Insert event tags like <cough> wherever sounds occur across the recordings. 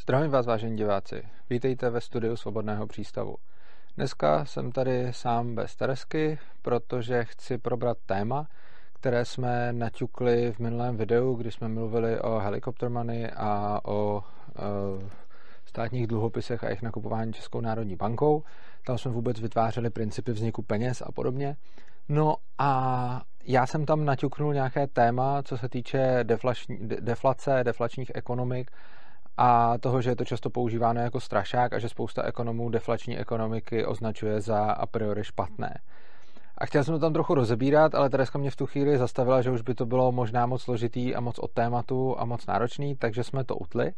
Zdravím vás, vážení diváci. Vítejte ve studiu Svobodného přístavu. Dneska jsem tady sám bez Teresky, protože chci probrat téma, které jsme naťukli v minulém videu, kdy jsme mluvili o helikopter money a o e, státních dluhopisech a jejich nakupování Českou národní bankou. Tam jsme vůbec vytvářeli principy vzniku peněz a podobně. No a já jsem tam naťuknul nějaké téma, co se týče deflační, deflace, deflačních ekonomik a toho, že je to často používáno jako strašák a že spousta ekonomů deflační ekonomiky označuje za a priori špatné. A chtěl jsem to tam trochu rozebírat, ale Tereska mě v tu chvíli zastavila, že už by to bylo možná moc složitý a moc od tématu a moc náročný, takže jsme to utli.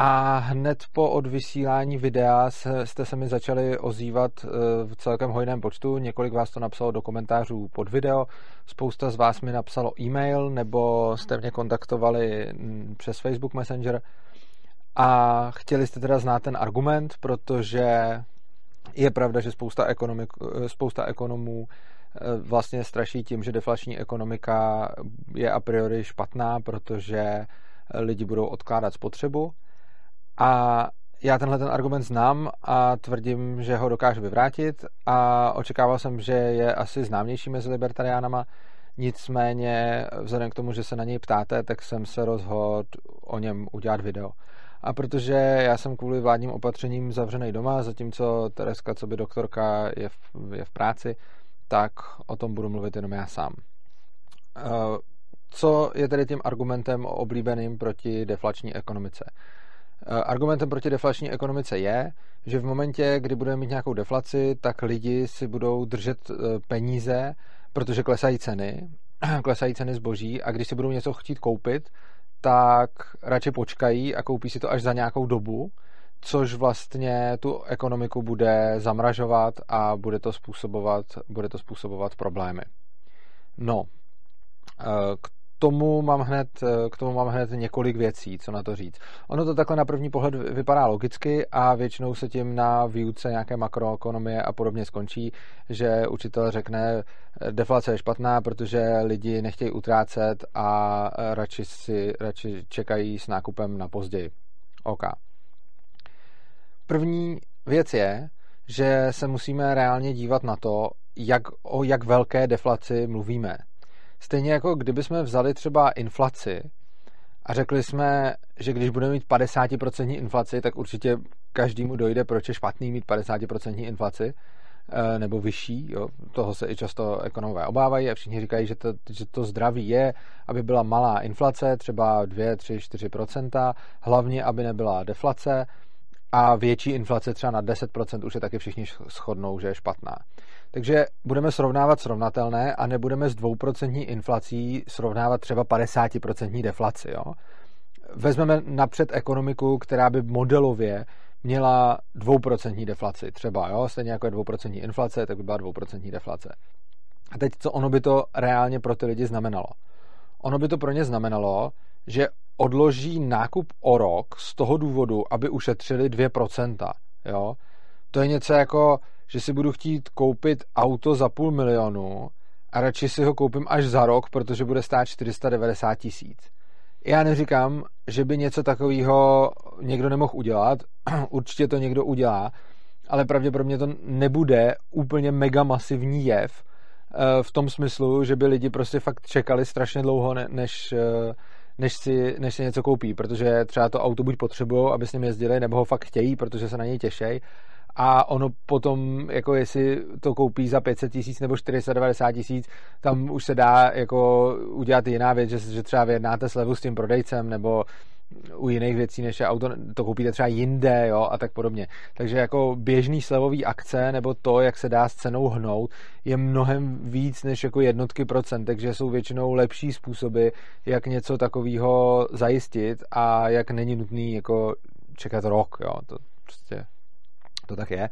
A hned po odvysílání videa jste se mi začali ozývat eh, v celkem hojném počtu. Několik vás to napsalo do komentářů pod video, spousta z vás mi napsalo e-mail nebo jste mě kontaktovali mm, přes Facebook Messenger a chtěli jste teda znát ten argument, protože je pravda, že spousta, ekonomik, spousta ekonomů eh, vlastně straší tím, že deflační ekonomika je a priori špatná, protože lidi budou odkládat spotřebu. A já tenhle ten argument znám a tvrdím, že ho dokážu vyvrátit. A očekával jsem, že je asi známější mezi libertariánama, nicméně vzhledem k tomu, že se na něj ptáte, tak jsem se rozhodl o něm udělat video. A protože já jsem kvůli vládním opatřením zavřený doma, zatímco Tereska, co by doktorka, je v, je v práci, tak o tom budu mluvit jenom já sám. Eh, co je tedy tím argumentem oblíbeným proti deflační ekonomice? Eh, argumentem proti deflační ekonomice je, že v momentě, kdy budeme mít nějakou deflaci, tak lidi si budou držet eh, peníze, protože klesají ceny, <clears throat> klesají ceny zboží a když si budou něco chtít koupit, tak radši počkají a koupí si to až za nějakou dobu, což vlastně tu ekonomiku bude zamražovat a bude to způsobovat, bude to způsobovat problémy. No, eh, k tomu mám hned, k tomu mám hned několik věcí, co na to říct. Ono to takhle na první pohled vypadá logicky a většinou se tím na výuce nějaké makroekonomie a podobně skončí, že učitel řekne, deflace je špatná, protože lidi nechtějí utrácet a radši, si, radši čekají s nákupem na později. OK. První věc je, že se musíme reálně dívat na to, jak, o jak velké deflaci mluvíme. Stejně jako kdybychom vzali třeba inflaci a řekli jsme, že když budeme mít 50% inflaci, tak určitě každému dojde, proč je špatný mít 50% inflaci eh, nebo vyšší. Jo. Toho se i často ekonomové obávají a všichni říkají, že to, že to zdraví je, aby byla malá inflace, třeba 2, 3, 4% hlavně, aby nebyla deflace a větší inflace třeba na 10% už je taky všichni shodnou, že je špatná. Takže budeme srovnávat srovnatelné a nebudeme s dvouprocentní inflací srovnávat třeba 50% deflaci. Jo? Vezmeme napřed ekonomiku, která by modelově měla dvouprocentní deflaci třeba, jo? stejně jako je dvouprocentní inflace, tak by byla dvouprocentní deflace. A teď, co ono by to reálně pro ty lidi znamenalo? Ono by to pro ně znamenalo, že odloží nákup o rok z toho důvodu, aby ušetřili 2%. Jo? To je něco jako, že si budu chtít koupit auto za půl milionu a radši si ho koupím až za rok, protože bude stát 490 tisíc. Já neříkám, že by něco takového někdo nemohl udělat, <clears throat> určitě to někdo udělá, ale pravděpodobně to nebude úplně mega masivní jev, eh, v tom smyslu, že by lidi prostě fakt čekali strašně dlouho, než, eh, než si, než si něco koupí, protože třeba to auto buď potřebují, aby s ním jezdili, nebo ho fakt chtějí, protože se na něj těšejí a ono potom, jako jestli to koupí za 500 tisíc nebo 490 tisíc, tam už se dá jako udělat jiná věc, že, že třeba vyjednáte slevu s tím prodejcem nebo u jiných věcí, než je auto, to koupíte třeba jinde, jo, a tak podobně. Takže jako běžný slevový akce, nebo to, jak se dá s cenou hnout, je mnohem víc než jako jednotky procent, takže jsou většinou lepší způsoby, jak něco takového zajistit a jak není nutný jako čekat rok, jo, to prostě to tak je.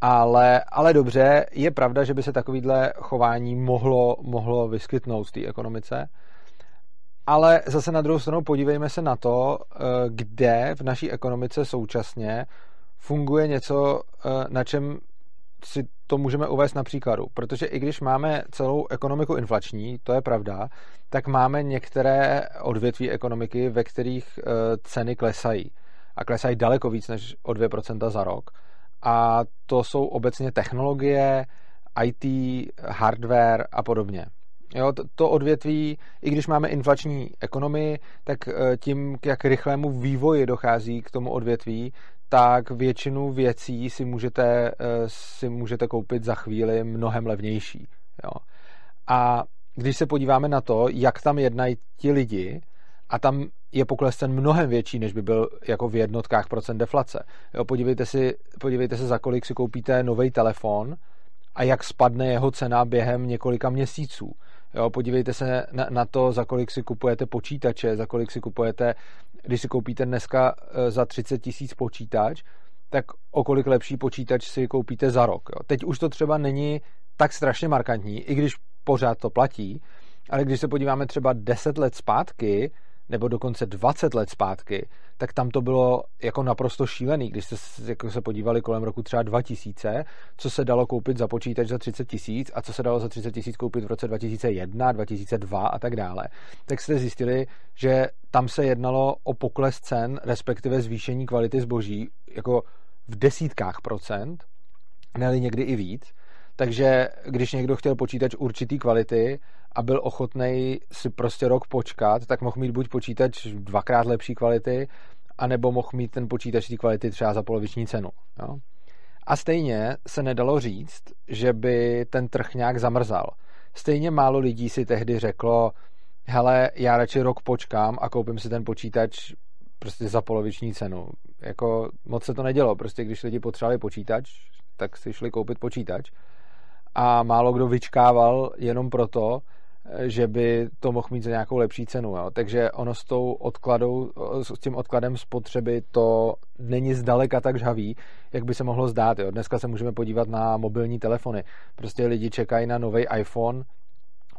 Ale, ale dobře, je pravda, že by se takovýhle chování mohlo, mohlo vyskytnout v té ekonomice. Ale zase na druhou stranu podívejme se na to, eh, kde v naší ekonomice současně funguje něco, eh, na čem si to můžeme uvést na příkladu. Protože i když máme celou ekonomiku inflační, to je pravda, tak máme některé odvětví ekonomiky, ve kterých eh, ceny klesají. A klesají daleko víc než o 2% za rok. A to jsou obecně technologie, IT, hardware a podobně. Jo, to, to odvětví, i když máme inflační ekonomii, tak eh, tím, jak rychlému vývoji dochází k tomu odvětví, tak většinu věcí si můžete, eh, si můžete koupit za chvíli mnohem levnější. Jo. A když se podíváme na to, jak tam jednají ti lidi, a tam je pokles cen mnohem větší, než by byl jako v jednotkách procent deflace. Jo, podívejte, si, podívejte se, za kolik si koupíte nový telefon a jak spadne jeho cena během několika měsíců. Jo, podívejte se na, na to, za kolik si kupujete počítače, za kolik si kupujete, když si koupíte dneska e, za 30 tisíc počítač, tak o kolik lepší počítač si koupíte za rok. Jo. Teď už to třeba není tak strašně markantní, i když pořád to platí, ale když se podíváme třeba 10 let zpátky, nebo dokonce 20 let zpátky, tak tam to bylo jako naprosto šílený, když jste jako se podívali kolem roku třeba 2000, co se dalo koupit za počítač za 30 tisíc a co se dalo za 30 tisíc koupit v roce 2001, 2002 a tak dále, tak jste zjistili, že tam se jednalo o pokles cen, respektive zvýšení kvality zboží jako v desítkách procent, ne někdy i víc. Takže když někdo chtěl počítač určitý kvality a byl ochotný si prostě rok počkat, tak mohl mít buď počítač dvakrát lepší kvality, anebo mohl mít ten počítač té kvality třeba za poloviční cenu. Jo? A stejně se nedalo říct, že by ten trh nějak zamrzal. Stejně málo lidí si tehdy řeklo, hele, já radši rok počkám a koupím si ten počítač prostě za poloviční cenu. Jako moc se to nedělo, prostě když lidi potřebovali počítač, tak si šli koupit počítač a málo kdo vyčkával jenom proto, že by to mohl mít za nějakou lepší cenu. Jo. Takže ono s, tou odkladou, s tím odkladem spotřeby to není zdaleka tak žhavý, jak by se mohlo zdát. Jo. Dneska se můžeme podívat na mobilní telefony. Prostě lidi čekají na nový iPhone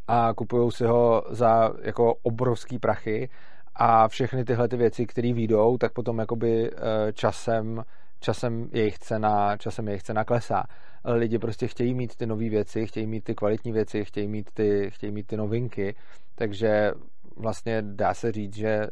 a kupují si ho za jako obrovský prachy a všechny tyhle ty věci, které výjdou, tak potom jakoby eh, časem časem jejich cena, časem jejich cena klesá. Lidi prostě chtějí mít ty nové věci, chtějí mít ty kvalitní věci, chtějí mít ty, chtějí mít ty novinky, takže vlastně dá se říct, že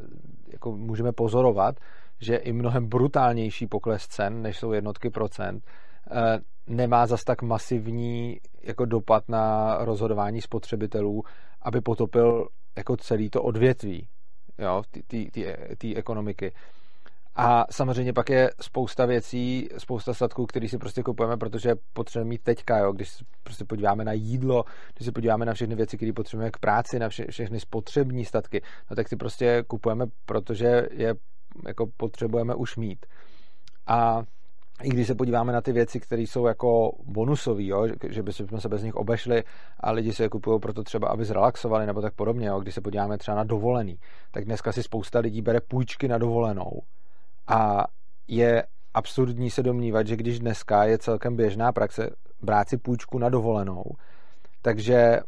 jako můžeme pozorovat, že i mnohem brutálnější pokles cen, než jsou jednotky procent, eh, nemá zas tak masivní jako dopad na rozhodování spotřebitelů, aby potopil jako celý to odvětví té ekonomiky. A samozřejmě pak je spousta věcí, spousta statků, který si prostě kupujeme, protože potřebujeme mít teďka, jo? když se prostě podíváme na jídlo, když se podíváme na všechny věci, které potřebujeme k práci, na vše, všechny spotřební statky, no tak si prostě kupujeme, protože je jako potřebujeme už mít. A i když se podíváme na ty věci, které jsou jako bonusové, že by jsme se bez nich obešli a lidi se je kupují proto třeba, aby zrelaxovali nebo tak podobně, jo? když se podíváme třeba na dovolený, tak dneska si spousta lidí bere půjčky na dovolenou a je absurdní se domnívat, že když dneska je celkem běžná praxe brát si půjčku na dovolenou, takže eh,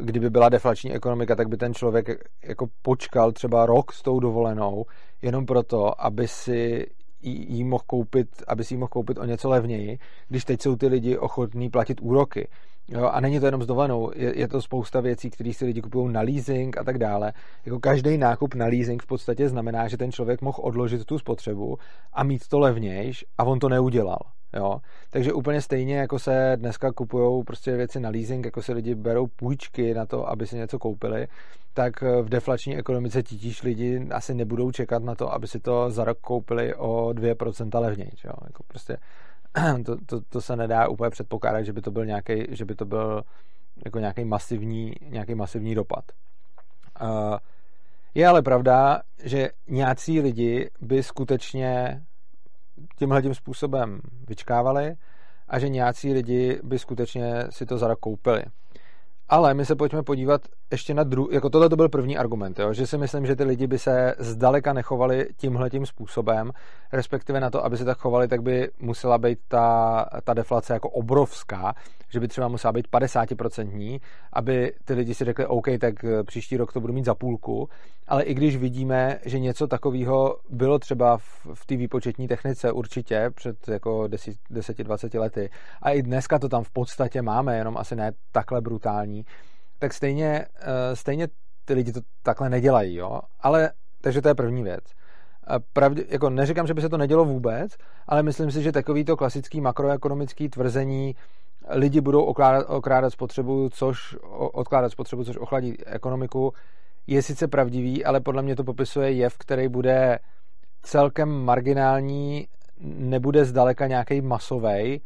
kdyby byla deflační ekonomika, tak by ten člověk jako počkal třeba rok s tou dovolenou, jenom proto, aby si jí mohl koupit, aby si ji mohl koupit o něco levněji, když teď jsou ty lidi ochotní platit úroky. Jo, a není to jenom s dovolenou, je, je to spousta věcí, které si lidi kupují na leasing a tak dále. Jako každý nákup na leasing v podstatě znamená, že ten člověk mohl odložit tu spotřebu a mít to levnějš a on to neudělal. Jo? Takže úplně stejně, jako se dneska kupují prostě věci na leasing, jako se lidi berou půjčky na to, aby si něco koupili, tak v deflační ekonomice titíž lidi asi nebudou čekat na to, aby si to za rok koupili o 2% levněji. Jo? Jako prostě <clears throat> to, to, to, se nedá úplně předpokládat, že by to byl nějaký, že by to byl jako nějaký masivní, nějaký masivní dopad. Je ale pravda, že nějací lidi by skutečně tímhle tím způsobem vyčkávali a že nějací lidi by skutečně si to za rok koupili. Ale my se pojďme podívat ještě na druhý, jako tohle to byl první argument, jo? že si myslím, že ty lidi by se zdaleka nechovali tímhle tím způsobem, respektive na to, aby se tak chovali, tak by musela být ta, ta deflace jako obrovská, že by třeba musela být 50%, aby ty lidi si řekli, OK, tak příští rok to budu mít za půlku, ale i když vidíme, že něco takového bylo třeba v, v té výpočetní technice určitě před jako 10-20 lety a i dneska to tam v podstatě máme, jenom asi ne takhle brutální, tak stejně, eh, stejně ty lidi to takhle nedělají, jo. Ale, takže to je první věc. Pravdě, jako neříkám, že by se to nedělo vůbec, ale myslím si, že takovýto klasický makroekonomický tvrzení lidi budou okládat, okrádat spotřebu, což odkládat spotřebu, což ochladí ekonomiku, je sice pravdivý, ale podle mě to popisuje jev, který bude celkem marginální, nebude zdaleka nějaký masový.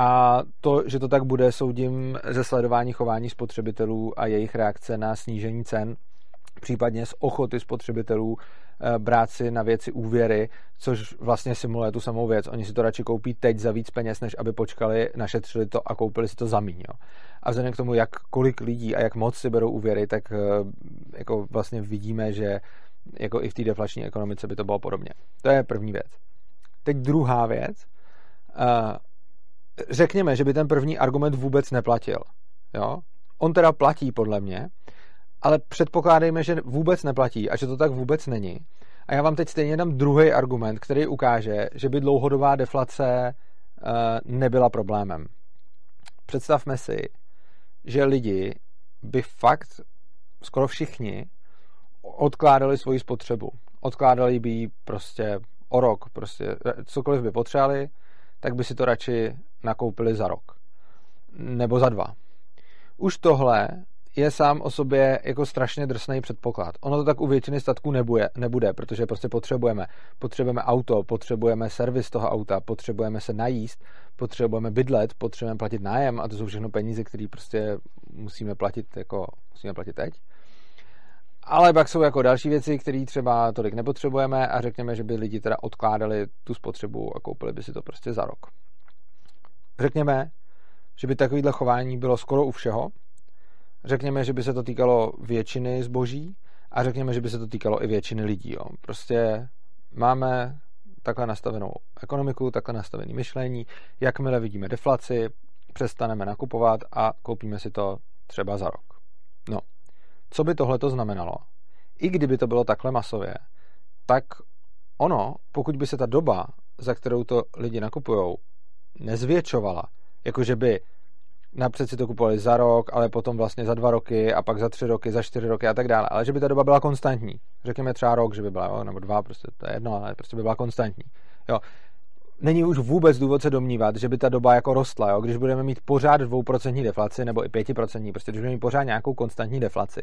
A to, že to tak bude, soudím ze sledování chování spotřebitelů a jejich reakce na snížení cen, případně z ochoty spotřebitelů eh, brát si na věci úvěry, což vlastně simuluje tu samou věc. Oni si to radši koupí teď za víc peněz, než aby počkali, našetřili to a koupili si to za míň. A vzhledem k tomu, jak kolik lidí a jak moc si berou úvěry, tak eh, jako vlastně vidíme, že jako i v té deflační ekonomice by to bylo podobně. To je první věc. Teď druhá věc. Eh, řekněme, že by ten první argument vůbec neplatil. Jo? On teda platí podle mě, ale předpokládejme, že vůbec neplatí a že to tak vůbec není. A já vám teď stejně dám druhý argument, který ukáže, že by dlouhodobá deflace uh, nebyla problémem. Představme si, že lidi by fakt skoro všichni odkládali svoji spotřebu. Odkládali by ji prostě o rok, prostě cokoliv by potřebovali, tak by si to radši nakoupili za rok. Nebo za dva. Už tohle je sám o sobě jako strašně drsný předpoklad. Ono to tak u většiny statků nebude, nebude, protože prostě potřebujeme. Potřebujeme auto, potřebujeme servis toho auta, potřebujeme se najíst, potřebujeme bydlet, potřebujeme platit nájem a to jsou všechno peníze, které prostě musíme platit, jako musíme platit teď. Ale pak jsou jako další věci, které třeba tolik nepotřebujeme a řekněme, že by lidi teda odkládali tu spotřebu a koupili by si to prostě za rok. Řekněme, že by takovýhle chování bylo skoro u všeho. Řekněme, že by se to týkalo většiny zboží a řekněme, že by se to týkalo i většiny lidí. Jo. Prostě máme takhle nastavenou ekonomiku, takhle nastavené myšlení. Jakmile vidíme deflaci, přestaneme nakupovat a koupíme si to třeba za rok. No, co by tohle to znamenalo? I kdyby to bylo takhle masově, tak ono, pokud by se ta doba, za kterou to lidi nakupují, nezvětšovala, jakože by napřed si to kupovali za rok, ale potom vlastně za dva roky a pak za tři roky, za čtyři roky a tak dále, ale že by ta doba byla konstantní. Řekněme třeba rok, že by byla, jo, nebo dva, prostě to je jedno, ale prostě by byla konstantní. Jo není už vůbec důvod se domnívat, že by ta doba jako rostla. Jo? Když budeme mít pořád 2% deflaci nebo i 5%, prostě když budeme mít pořád nějakou konstantní deflaci,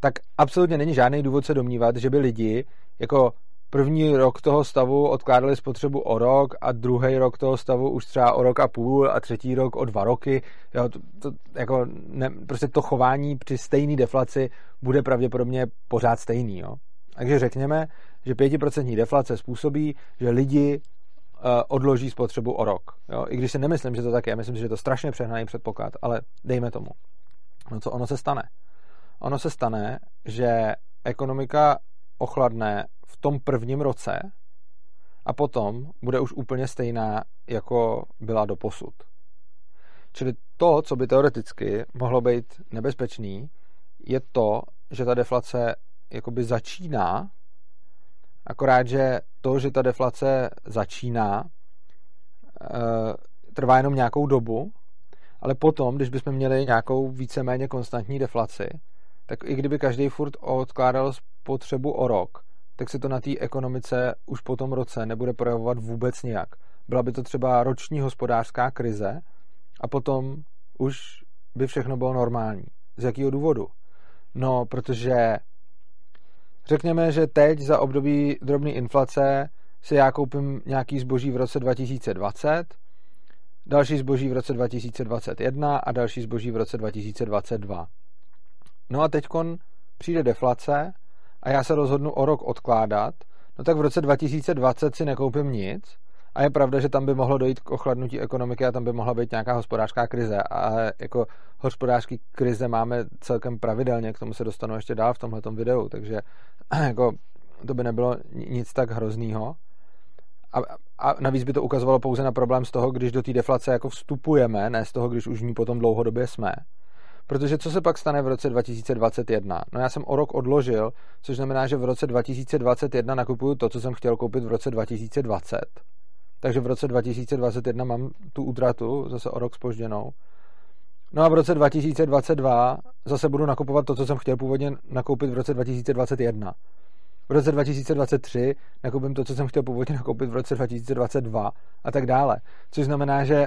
tak absolutně není žádný důvod se domnívat, že by lidi jako první rok toho stavu odkládali spotřebu o rok a druhý rok toho stavu už třeba o rok a půl a třetí rok o dva roky. Jo, to, to, jako ne, prostě to chování při stejné deflaci bude pravděpodobně pořád stejný. Jo. Takže řekněme, že 5% deflace způsobí, že lidi odloží spotřebu o rok. Jo? I když si nemyslím, že to tak je, myslím si, že to strašně přehnaný předpoklad, ale dejme tomu. No co ono se stane? Ono se stane, že ekonomika ochladne v tom prvním roce a potom bude už úplně stejná, jako byla do posud. Čili to, co by teoreticky mohlo být nebezpečný, je to, že ta deflace jakoby začíná Akorát, že to, že ta deflace začíná, eh, trvá jenom nějakou dobu, ale potom, když bychom měli nějakou víceméně konstantní deflaci, tak i kdyby každý furt odkládal spotřebu o rok, tak se to na té ekonomice už po tom roce nebude projevovat vůbec nijak. Byla by to třeba roční hospodářská krize a potom už by všechno bylo normální. Z jakého důvodu? No, protože Řekněme, že teď za období drobné inflace si já koupím nějaký zboží v roce 2020, další zboží v roce 2021 a další zboží v roce 2022. No a teď přijde deflace a já se rozhodnu o rok odkládat, no tak v roce 2020 si nekoupím nic a je pravda, že tam by mohlo dojít k ochladnutí ekonomiky a tam by mohla být nějaká hospodářská krize. A jako hospodářské krize máme celkem pravidelně, k tomu se dostanu ještě dál v tomhle videu, takže <clears throat> jako to by nebylo nic tak hroznýho. A, a navíc by to ukazovalo pouze na problém z toho, když do té deflace jako vstupujeme, ne z toho, když už v ní potom dlouhodobě jsme. Protože co se pak stane v roce 2021? No já jsem o rok odložil, což znamená, že v roce 2021 nakupuju to, co jsem chtěl koupit v roce 2020 takže v roce 2021 mám tu útratu zase o rok spožděnou. No a v roce 2022 zase budu nakupovat to, co jsem chtěl původně nakoupit v roce 2021. v roce 2023 nakoupím to, co jsem chtěl původně nakoupit v roce 2022 a tak dále. Což znamená, že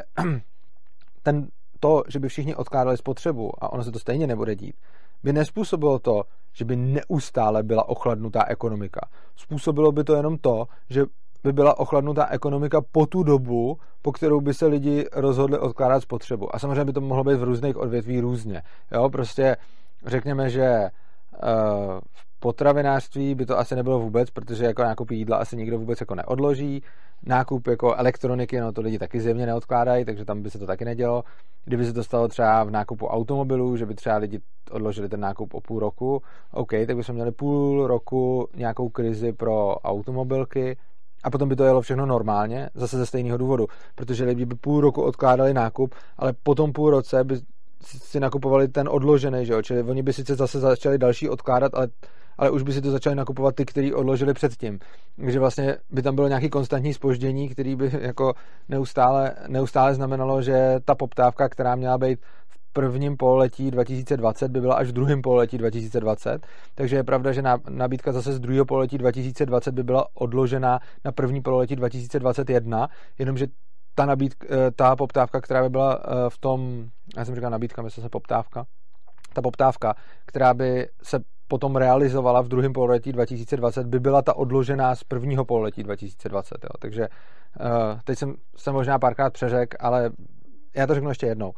<clears throat> ten, to, že by všichni odkládali spotřebu a ono se to stejně nebude dít, by nespůsobilo to, že by neustále byla ochladnutá ekonomika. Způsobilo by to jenom to, že by byla ochladnutá ekonomika po tu dobu, po kterou by se lidi rozhodli odkládat spotřebu. A samozřejmě by to mohlo být v různých odvětví různě. Jo, prostě řekněme, že uh, v potravinářství by to asi nebylo vůbec, protože jako nákup jídla asi nikdo vůbec jako neodloží. Nákup jako elektroniky, no to lidi taky zjevně neodkládají, takže tam by se to taky nedělo. Kdyby se to stalo třeba v nákupu automobilů, že by třeba lidi odložili ten nákup o půl roku, OK, tak bychom měli půl roku nějakou krizi pro automobilky, a potom by to jelo všechno normálně, zase ze stejného důvodu, protože lidi by půl roku odkládali nákup, ale potom půl roce by si nakupovali ten odložený, že jo? čili oni by sice zase začali další odkládat, ale, ale už by si to začali nakupovat ty, kteří odložili předtím. Takže vlastně by tam bylo nějaký konstantní spoždění, který by jako neustále, neustále znamenalo, že ta poptávka, která měla být prvním pololetí 2020 by byla až v druhém pololetí 2020, takže je pravda, že nabídka zase z druhého pololetí 2020 by byla odložena na první pololetí 2021, jenomže ta, nabídka, eh, ta poptávka, která by byla eh, v tom, já jsem říkal nabídka, myslím se poptávka, ta poptávka, která by se potom realizovala v druhém pololetí 2020, by byla ta odložená z prvního pololetí 2020. Jo. Takže uh, teď jsem se možná párkrát přeřek, ale já to řeknu ještě jednou.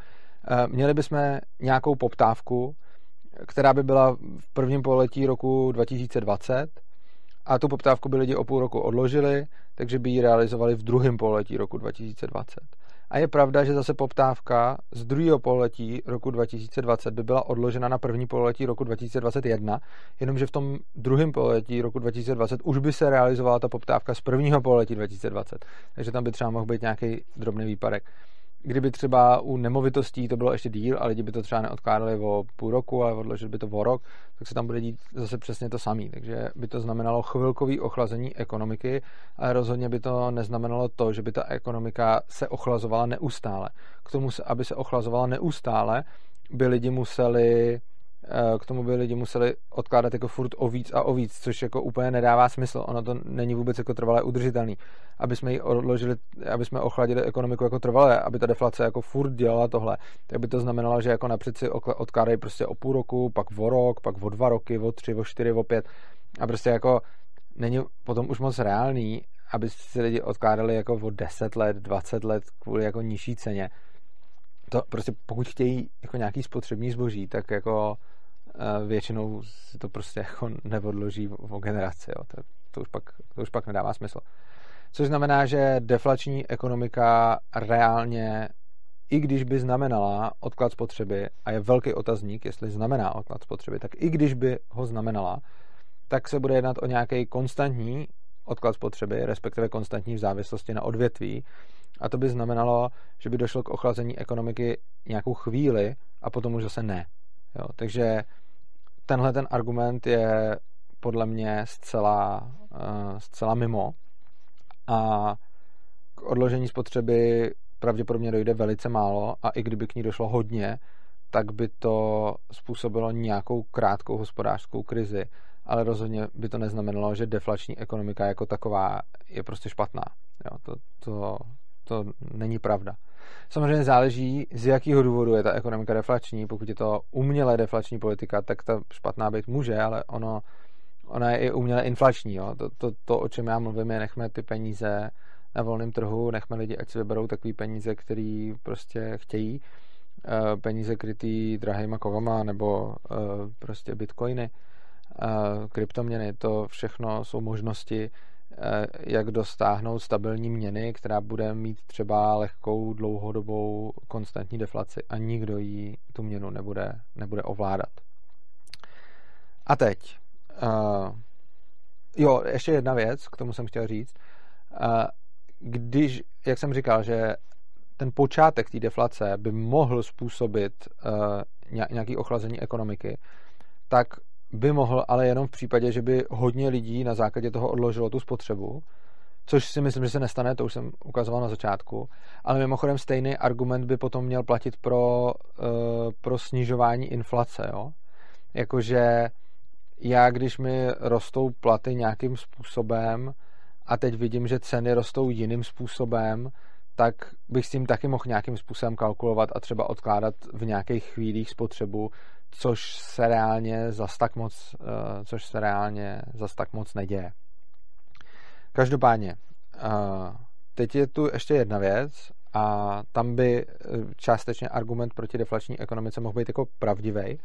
Uh, měli bychom nějakou poptávku, která by byla v prvním pololetí roku 2020 a tu poptávku by lidi o půl roku odložili, takže by ji realizovali v druhém pololetí roku 2020. A je pravda, že zase poptávka z druhého pololetí roku 2020 by byla odložena na první pololetí roku 2021, jenomže v tom druhém pololetí roku 2020 už by se realizovala ta poptávka z prvního pololetí 2020. Takže tam by třeba mohl být nějaký drobný výpadek kdyby třeba u nemovitostí to bylo ještě díl a lidi by to třeba neodkládali o půl roku, ale odložili by to o rok, tak se tam bude dít zase přesně to samé. Takže by to znamenalo chvilkový ochlazení ekonomiky, ale rozhodně by to neznamenalo to, že by ta ekonomika se ochlazovala neustále. K tomu, aby se ochlazovala neustále, by lidi museli k tomu by lidi museli odkládat jako furt o víc a o víc, což jako úplně nedává smysl. Ono to není vůbec jako trvalé udržitelný. Aby jsme ji odložili, aby jsme ochladili ekonomiku jako trvalé, aby ta deflace jako furt dělala tohle, tak by to znamenalo, že jako napřed si odkládají prostě o půl roku, pak o rok, pak o dva roky, o tři, o čtyři, o pět. A prostě jako není potom už moc reálný, aby si lidi odkládali jako o 10 let, 20 let kvůli jako nižší ceně. To prostě pokud chtějí jako nějaký spotřební zboží, tak jako většinou si to prostě jako neodloží o generaci. Jo. To, to, už pak, to už pak nedává smysl. Což znamená, že deflační ekonomika reálně, i když by znamenala odklad spotřeby, a je velký otazník, jestli znamená odklad spotřeby, tak i když by ho znamenala, tak se bude jednat o nějaký konstantní odklad spotřeby, respektive konstantní v závislosti na odvětví. A to by znamenalo, že by došlo k ochlazení ekonomiky nějakou chvíli a potom už zase ne. Jo, takže tenhle ten argument je podle mě zcela, uh, zcela mimo a k odložení spotřeby pravděpodobně dojde velice málo a i kdyby k ní došlo hodně, tak by to způsobilo nějakou krátkou hospodářskou krizi, ale rozhodně by to neznamenalo, že deflační ekonomika jako taková je prostě špatná. Jo, to, to, to není pravda. Samozřejmě záleží, z jakého důvodu je ta ekonomika deflační. Pokud je to umělé deflační politika, tak ta špatná být může, ale ono, ona je i uměle inflační. Jo. To, to, to, o čem já mluvím, je nechme ty peníze na volném trhu, nechme lidi, ať si vyberou takové peníze, který prostě chtějí. Eh, peníze krytý drahýma kovama nebo eh, prostě bitcoiny, eh, kryptoměny, to všechno jsou možnosti, jak dostáhnout stabilní měny, která bude mít třeba lehkou dlouhodobou konstantní deflaci a nikdo jí tu měnu nebude, nebude ovládat. A teď. Uh, jo, ještě jedna věc, k tomu jsem chtěl říct. Uh, když, jak jsem říkal, že ten počátek té deflace by mohl způsobit uh, nějaký ochlazení ekonomiky, tak by mohl, ale jenom v případě, že by hodně lidí na základě toho odložilo tu spotřebu, což si myslím, že se nestane, to už jsem ukazoval na začátku, ale mimochodem stejný argument by potom měl platit pro, uh, pro snižování inflace, jo? Jakože já, když mi rostou platy nějakým způsobem a teď vidím, že ceny rostou jiným způsobem, tak bych s tím taky mohl nějakým způsobem kalkulovat a třeba odkládat v nějakých chvílích spotřebu, což se reálně zas tak moc, uh, což se reálně zas tak moc neděje. Každopádně, uh, teď je tu ještě jedna věc a tam by eh, částečně argument proti deflační ekonomice mohl být jako pravdivý,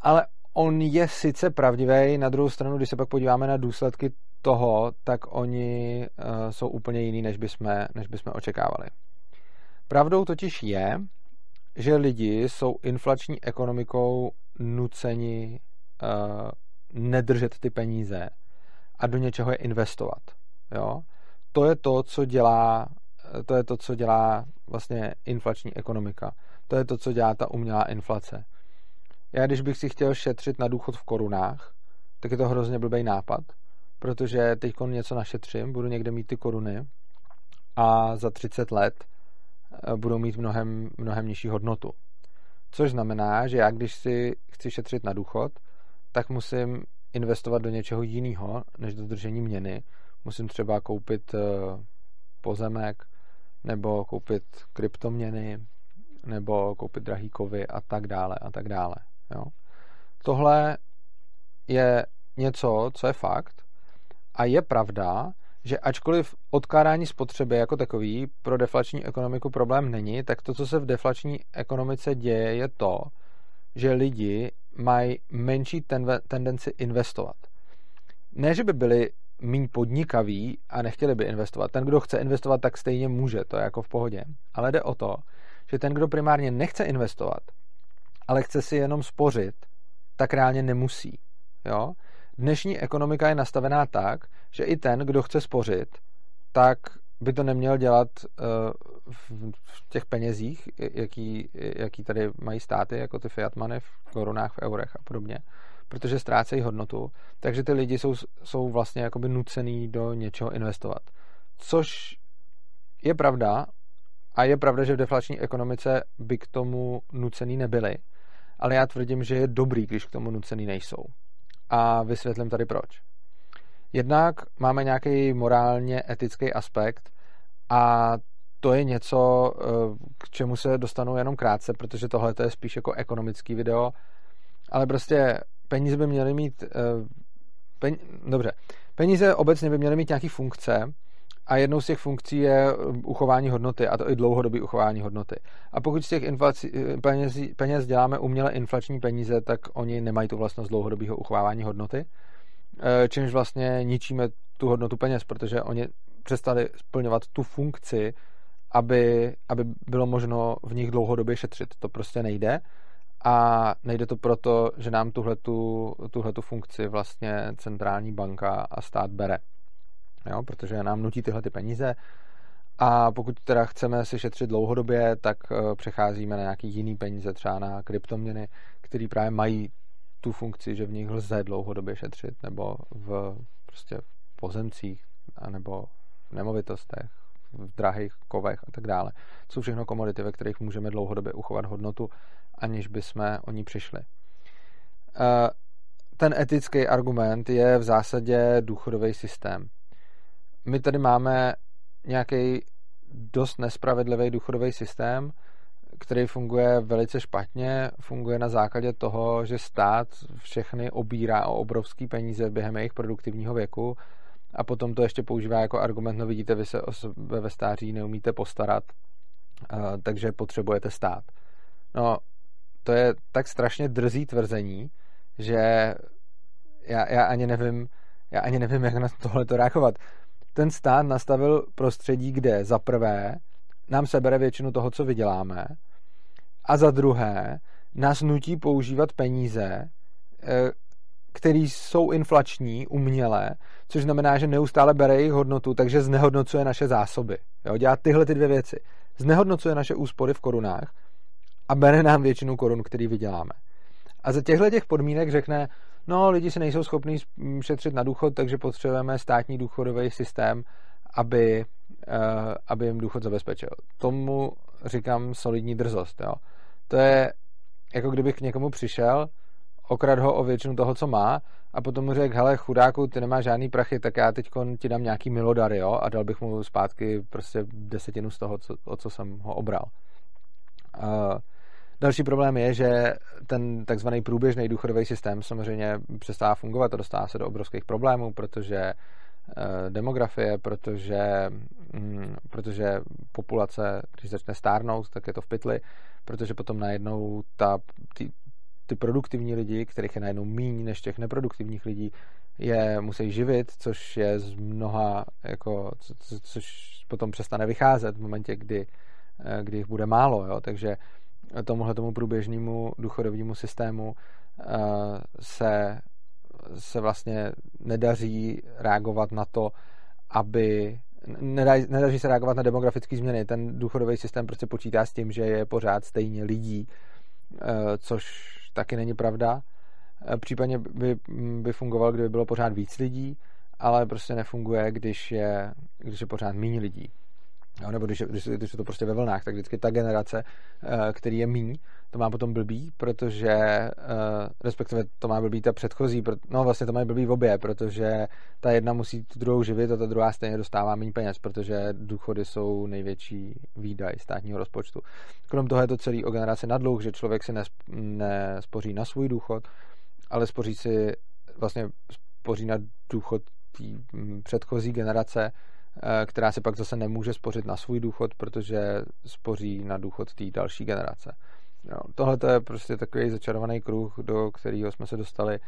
ale on je sice pravdivý, na druhou stranu, když se pak podíváme na důsledky toho, tak oni jsou úplně jiný, než bychom, než bychom očekávali. Pravdou totiž je, že lidi jsou inflační ekonomikou nuceni uh, nedržet ty peníze a do něčeho je investovat. Jo? To je to, co dělá to je to, co dělá vlastně inflační ekonomika. To je to, co dělá ta umělá inflace. Já když bych si chtěl šetřit na důchod v korunách, tak je to hrozně blbý nápad, protože teď něco našetřím, budu někde mít ty koruny a za 30 let eh, budou mít mnohem, mnohem nižší hodnotu. Což znamená, že já když si chci šetřit na důchod, tak musím investovat do něčeho jiného, než do držení měny. Musím třeba koupit eh, pozemek, nebo koupit kryptoměny, nebo koupit drahý kovy a tak dále a tak dále. Jo. Tohle je něco, co je fakt a je pravda, že ačkoliv odkládání spotřeby jako takový pro deflační ekonomiku problém není, tak to, co se v deflační ekonomice děje, je to, že lidi mají menší tendenci investovat. Ne, že by byli méně podnikaví a nechtěli by investovat. Ten, kdo chce investovat, tak stejně může, to je jako v pohodě. Ale jde o to, že ten, kdo primárně nechce investovat, ale chce si jenom spořit, tak reálně nemusí. Jo? Dnešní ekonomika je nastavená tak, že i ten, kdo chce spořit, tak by to neměl dělat uh, v těch penězích, jaký, jaký tady mají státy, jako ty fiat money v korunách, v eurech a podobně, protože ztrácejí hodnotu, takže ty lidi jsou, jsou vlastně jakoby nucený do něčeho investovat. Což je pravda a je pravda, že v deflační ekonomice by k tomu nucený nebyli, ale já tvrdím, že je dobrý, když k tomu nucený nejsou. A vysvětlím tady proč. Jednak máme nějaký morálně etický aspekt a to je něco, eh, k čemu se dostanu jenom krátce, protože tohle je spíš jako ekonomický video, ale prostě peníze by měly mít, eh, pen, dobře, peníze obecně by měly mít nějaký funkce a jednou z těch funkcí je uchování hodnoty a to i dlouhodobý uchování hodnoty. A pokud z těch inflací, eh, peněz, peněz děláme uměle inflační peníze, tak oni nemají tu vlastnost dlouhodobého uchovávání hodnoty, eh, čímž vlastně ničíme tu hodnotu peněz, protože oni přestali splňovat tu funkci, aby, aby bylo možno v nich dlouhodobě šetřit. To prostě nejde a nejde to proto, že nám tuhletu, tuhletu funkci vlastně centrální banka a stát bere. Jo, protože nám nutí tyhle ty peníze a pokud teda chceme si šetřit dlouhodobě, tak eh, přecházíme na nějaký jiný peníze, třeba na kryptoměny, které právě mají tu funkci, že v nich lze dlouhodobě šetřit, nebo v prostě v pozemcích, nebo v nemovitostech, v drahých kovech a tak dále. Jsou všechno komodity, ve kterých můžeme dlouhodobě uchovat hodnotu aniž by jsme o ní přišli. Eh, ten etický argument je v zásadě důchodový systém. My tady máme nějaký dost nespravedlivý důchodový systém, který funguje velice špatně, funguje na základě toho, že stát všechny obírá o obrovský peníze během jejich produktivního věku a potom to ještě používá jako argument, no vidíte, vy se o sebe ve stáří neumíte postarat, takže potřebujete stát. No, to je tak strašně drzý tvrzení, že já, já ani nevím, já ani nevím, jak na tohle to reagovat. Ten stát nastavil prostředí, kde za prvé nám sebere většinu toho, co vyděláme, a za druhé nás nutí používat peníze, eh, které jsou inflační, umělé, což znamená, že neustále bere jejich hodnotu, takže znehodnocuje naše zásoby. Jo, dělá tyhle ty dvě věci. Znehodnocuje naše úspory v korunách a bere nám většinu korun, který vyděláme. A za těchto těch podmínek řekne, no lidi si nejsou schopní šetřit na důchod, takže potřebujeme státní důchodový systém, aby, uh, aby jim důchod zabezpečil. Tomu říkám solidní drzost. Jo. To je jako kdybych k někomu přišel, okrad ho o většinu toho, co má a potom mu řekl, hele chudáku, ty nemáš žádný prachy, tak já teď ti dám nějaký milodar, jo, a dal bych mu zpátky prostě desetinu z toho, co, o co jsem ho obral. Uh, další problém je, že ten takzvaný průběžný důchodový systém samozřejmě přestává fungovat a dostává se do obrovských problémů, protože uh, demografie, protože, um, protože populace, když začne stárnout, tak je to v pytli, protože potom najednou ta, ty, ty produktivní lidi, kterých je najednou míň než těch neproduktivních lidí, je musí živit, což je z mnoha, jako, co, co, což potom přestane vycházet v momentě, kdy, eh, kdy jich bude málo. Jo? Takže tomuhle tomu průběžnému důchodovému systému uh, se, se vlastně nedaří reagovat na to, aby nedaří, nedaří se reagovat na demografické změny. Ten důchodový systém prostě počítá s tím, že je pořád stejně lidí, uh, což taky není pravda. Eh, případně by, by fungoval, kdyby bylo pořád víc lidí, ale prostě nefunguje, když je, když je pořád méně lidí. Jo, nebo když, když, když je to prostě ve vlnách, tak vždycky ta generace, eh, který je míň, to má potom blbý, protože, eh, respektive to má blbý ta předchozí, no vlastně to má blbý v obě, protože ta jedna musí tu druhou živit a ta druhá stejně dostává méně peněz, protože důchody jsou největší výdaj státního rozpočtu. Krom toho je to celý o generaci na dluh, že člověk si nespoří na svůj důchod, ale spoří si vlastně spoří na důchod předchozí generace, která si pak zase nemůže spořit na svůj důchod, protože spoří na důchod té další generace. No, Tohle je prostě takový začarovaný kruh, do kterého jsme se dostali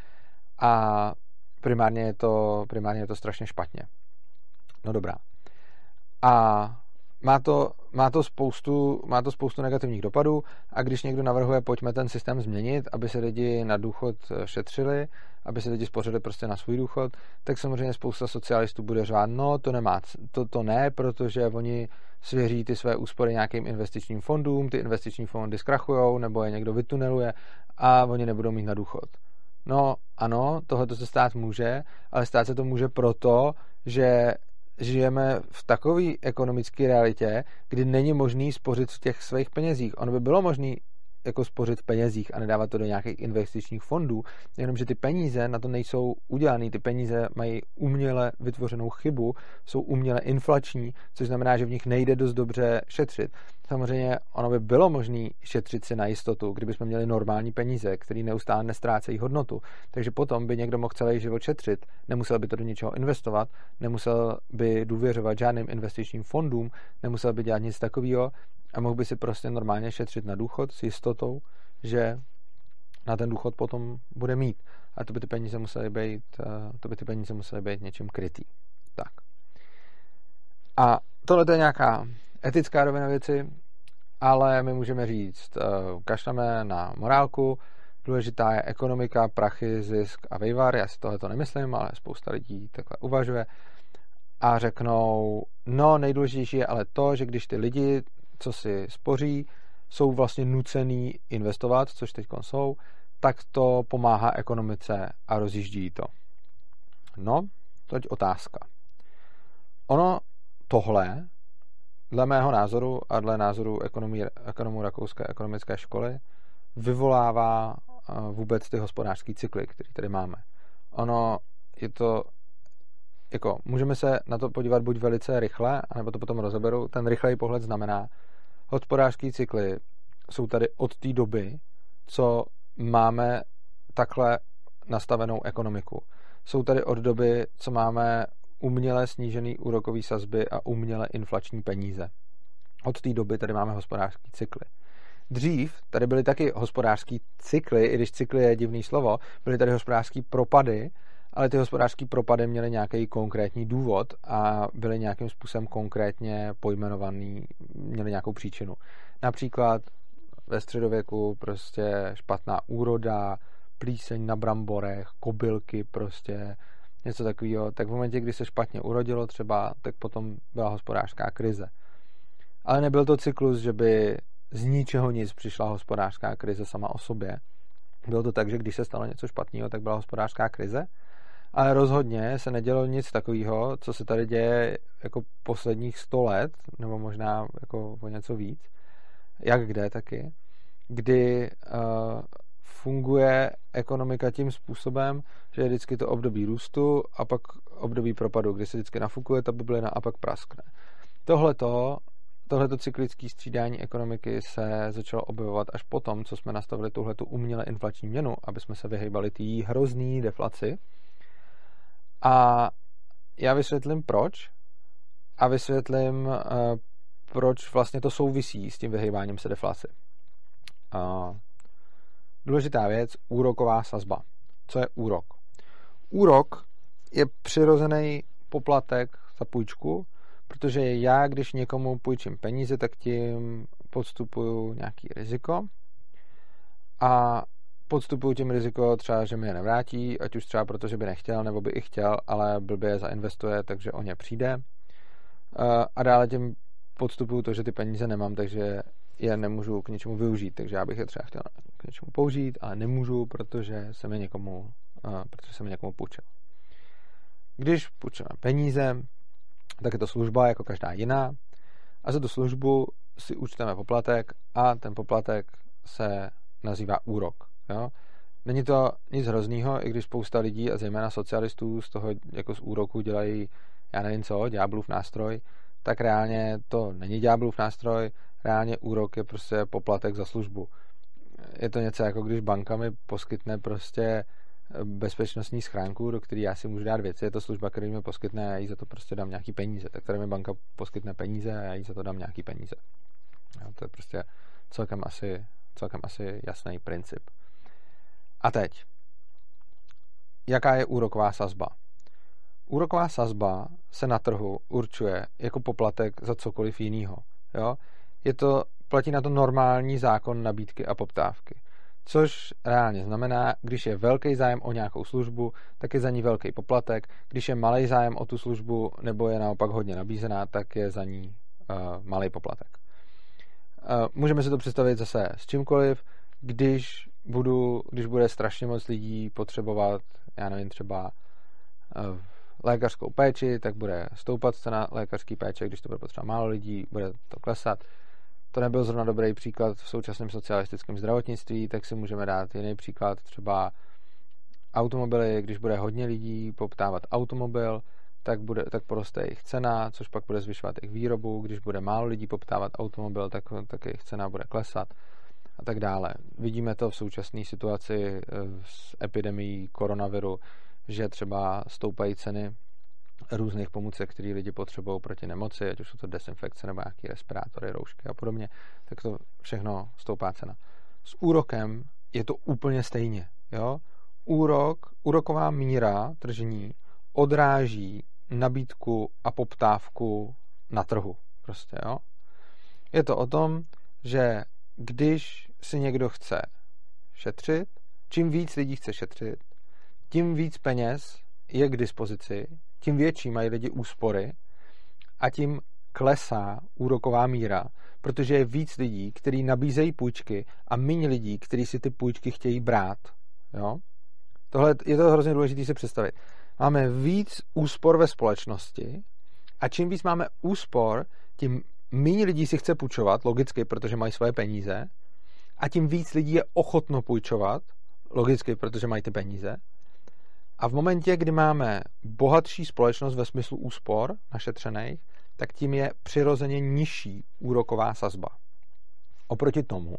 a primárně je to, primárně je to strašně špatně. No dobrá. A má to, má, to spoustu, má to spoustu negativních dopadů a když někdo navrhuje, pojďme ten systém změnit, aby se lidi na důchod šetřili, aby se lidi spořili prostě na svůj důchod, tak samozřejmě spousta socialistů bude řvát, no to nemá, to, to ne, protože oni svěří ty své úspory nějakým investičním fondům, ty investiční fondy zkrachujou nebo je někdo vytuneluje a oni nebudou mít na důchod. No ano, tohle se stát může, ale stát se to může proto, že žijeme v takové ekonomické realitě, kdy není možný spořit v těch svých penězích. Ono by bylo možné jako spořit v penězích a nedávat to do nějakých investičních fondů, jenomže ty peníze na to nejsou udělané, ty peníze mají uměle vytvořenou chybu, jsou uměle inflační, což znamená, že v nich nejde dost dobře šetřit. Samozřejmě ono by bylo možné šetřit si na jistotu, kdybychom měli normální peníze, které neustále nestrácejí hodnotu. Takže potom by někdo mohl celý život šetřit, nemusel by to do něčeho investovat, nemusel by důvěřovat žádným investičním fondům, nemusel by dělat nic takového a mohl by si prostě normálně šetřit na důchod s jistotou, že na ten důchod potom bude mít. A to by ty peníze musely být, eh, to by ty peníze musely být něčím krytý. Tak. A tohle je nějaká etická rovina věci, ale my můžeme říct, eh, kašleme na morálku, důležitá je ekonomika, prachy, zisk a vejvar. Já si tohle to nemyslím, ale spousta lidí takhle uvažuje. A řeknou, no nejdůležitější je ale to, že když ty lidi co si spoří, jsou vlastně nucený investovat, což teď jsou, tak to pomáhá ekonomice a rozjíždí to. No, teď otázka. Ono tohle, dle mého názoru a dle názoru ekonomí, ekonomů Rakouské ekonomické školy, vyvolává eh, vůbec ty hospodářské cykly, které tady máme. Ono je to jako, můžeme se na to podívat buď velice rychle, anebo to potom rozeberu. Ten rychlej pohled znamená, hospodářské cykly jsou tady od té doby, co máme takhle nastavenou ekonomiku. Jsou tady od doby, co máme uměle snížený úrokový sazby a uměle inflační peníze. Od té doby tady máme hospodářské cykly. Dřív tady byly taky hospodářské cykly, i když cykly je divný slovo, byly tady hospodářské propady, ale ty hospodářské propady měly nějaký konkrétní důvod a byly nějakým způsobem konkrétně pojmenovaný, měly nějakou příčinu. Například ve středověku prostě špatná úroda, plíseň na bramborech, kobylky prostě, něco takového. Tak v momentě, kdy se špatně urodilo třeba, tak potom byla hospodářská krize. Ale nebyl to cyklus, že by z ničeho nic přišla hospodářská krize sama o sobě. Bylo to tak, že když se stalo něco špatného, tak byla hospodářská krize ale rozhodně se nedělo nic takového, co se tady děje jako posledních sto let, nebo možná jako o něco víc, jak kde taky, kdy uh, funguje ekonomika tím způsobem, že je vždycky to období růstu a pak období propadu, kdy se vždycky nafukuje ta bublina a pak praskne. Tohleto, tohleto cyklické střídání ekonomiky se začalo objevovat až potom, co jsme nastavili tuhletu uměle inflační měnu, aby jsme se vyhýbali té hrozný deflaci. A já vysvětlím proč a vysvětlím, eh, proč vlastně to souvisí s tím vyhýbáním se deflaci. Důležitá věc, úroková sazba. Co je úrok? Úrok je přirozený poplatek za půjčku, protože já, když někomu půjčím peníze, tak tím podstupuju nějaký riziko a podstupuju tím riziko třeba, že mi je nevrátí, ať už třeba proto, že by nechtěl, nebo by i chtěl, ale blbě je zainvestuje, takže o ně přijde. A dále tím podstupuju to, že ty peníze nemám, takže je nemůžu k něčemu využít, takže já bych je třeba chtěl k něčemu použít, ale nemůžu, protože jsem je někomu, protože jsem je někomu půjčil. Když půjčíme peníze, tak je to služba jako každá jiná a za tu službu si účteme poplatek a ten poplatek se nazývá úrok. Jo? Není to nic hroznýho, i když spousta lidí a zejména socialistů z toho jako z úroku dělají, já nevím co, ďáblův nástroj, tak reálně to není ďáblův nástroj, reálně úrok je prostě poplatek za službu. Je to něco jako když banka mi poskytne prostě eh, bezpečnostní schránku, do které já si můžu dát věci. Je to služba, který mi poskytne a já jí za to prostě dám nějaký peníze. Tak tady mi banka poskytne peníze a já jí za to dám nějaký peníze. Jo, to je prostě celkem asi, celkem asi jasný princip. A teď. Jaká je úroková sazba? Úroková sazba se na trhu určuje jako poplatek za cokoliv jiného. Jo? Je to, platí na to normální zákon nabídky a poptávky. Což reálně znamená, když je velký zájem o nějakou službu, tak je za ní velký poplatek. Když je malý zájem o tu službu, nebo je naopak hodně nabízená, tak je za ní uh, malý poplatek. Uh, můžeme si to představit zase s čímkoliv. Když, budu, když bude strašně moc lidí potřebovat, já nevím, třeba uh, lékařskou péči, tak bude stoupat cena lékařské péče, když to bude potřeba málo lidí, bude to klesat. To nebyl zrovna dobrý příklad v současném socialistickém zdravotnictví, tak si můžeme dát jiný příklad, třeba automobily, když bude hodně lidí poptávat automobil, tak, bude, tak poroste jejich cena, což pak bude zvyšovat jejich výrobu. Když bude málo lidí poptávat automobil, tak, tak jejich cena bude klesat a tak dále. Vidíme to v současné situaci eh, s epidemií koronaviru, že třeba stoupají ceny různých pomůcek, které lidi potřebují proti nemoci, ať už jsou to desinfekce nebo nějaké respirátory, roušky a podobně, tak to všechno stoupá cena. S úrokem je to úplně stejně. Jo? Úrok, úroková míra tržní odráží nabídku a poptávku na trhu. Prostě, jo? Je to o tom, že když si někdo chce šetřit, čím víc lidí chce šetřit, tím víc peněz je k dispozici, tím větší mají lidi úspory a tím klesá úroková míra, protože je víc lidí, kteří nabízejí půjčky a méně lidí, kteří si ty půjčky chtějí brát. Jo? Tohle je to hrozně důležité si představit. Máme víc úspor ve společnosti a čím víc máme úspor, tím méně lidí si chce půjčovat, logicky, protože mají svoje peníze, a tím víc lidí je ochotno půjčovat, logicky, protože mají ty peníze, a v momentě, kdy máme bohatší společnost ve smyslu úspor našetřených, tak tím je přirozeně nižší úroková sazba. Oproti tomu,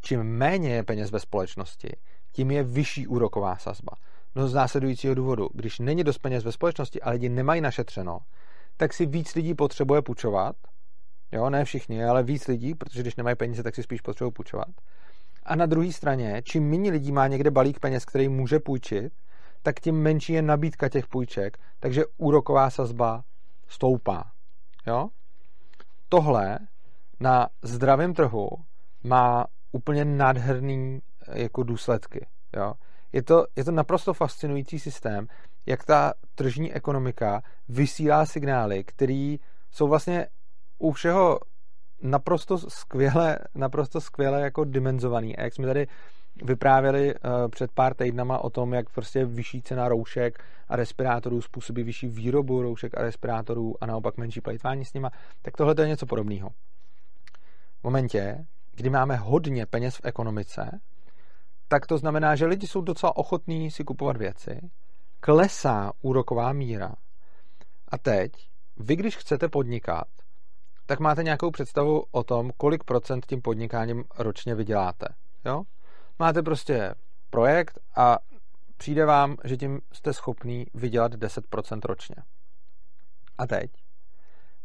čím méně je peněz ve společnosti, tím je vyšší úroková sazba. No z následujícího důvodu, když není dost peněz ve společnosti a lidi nemají našetřeno, tak si víc lidí potřebuje půjčovat. Jo, ne všichni, ale víc lidí, protože když nemají peníze, tak si spíš potřebují půjčovat. A na druhé straně, čím méně lidí má někde balík peněz, který může půjčit, tak tím menší je nabídka těch půjček, takže úroková sazba stoupá. Jo? Tohle na zdravém trhu má úplně nádherný jako důsledky. Jo? Je, to, je to naprosto fascinující systém, jak ta tržní ekonomika vysílá signály, které jsou vlastně u všeho naprosto skvěle, naprosto skvěle jako dimenzovaný. A jak jsme tady vyprávěli uh, před pár týdnama o tom, jak prostě vyšší cena roušek a respirátorů způsobí vyšší výrobu roušek a respirátorů a naopak menší plejtvání s nima, tak tohle to je něco podobného. V momentě, kdy máme hodně peněz v ekonomice, tak to znamená, že lidi jsou docela ochotní si kupovat věci, klesá úroková míra a teď vy, když chcete podnikat, tak máte nějakou představu o tom, kolik procent tím podnikáním ročně vyděláte. Jo? Máte prostě projekt a přijde vám, že tím jste schopný vydělat 10% ročně. A teď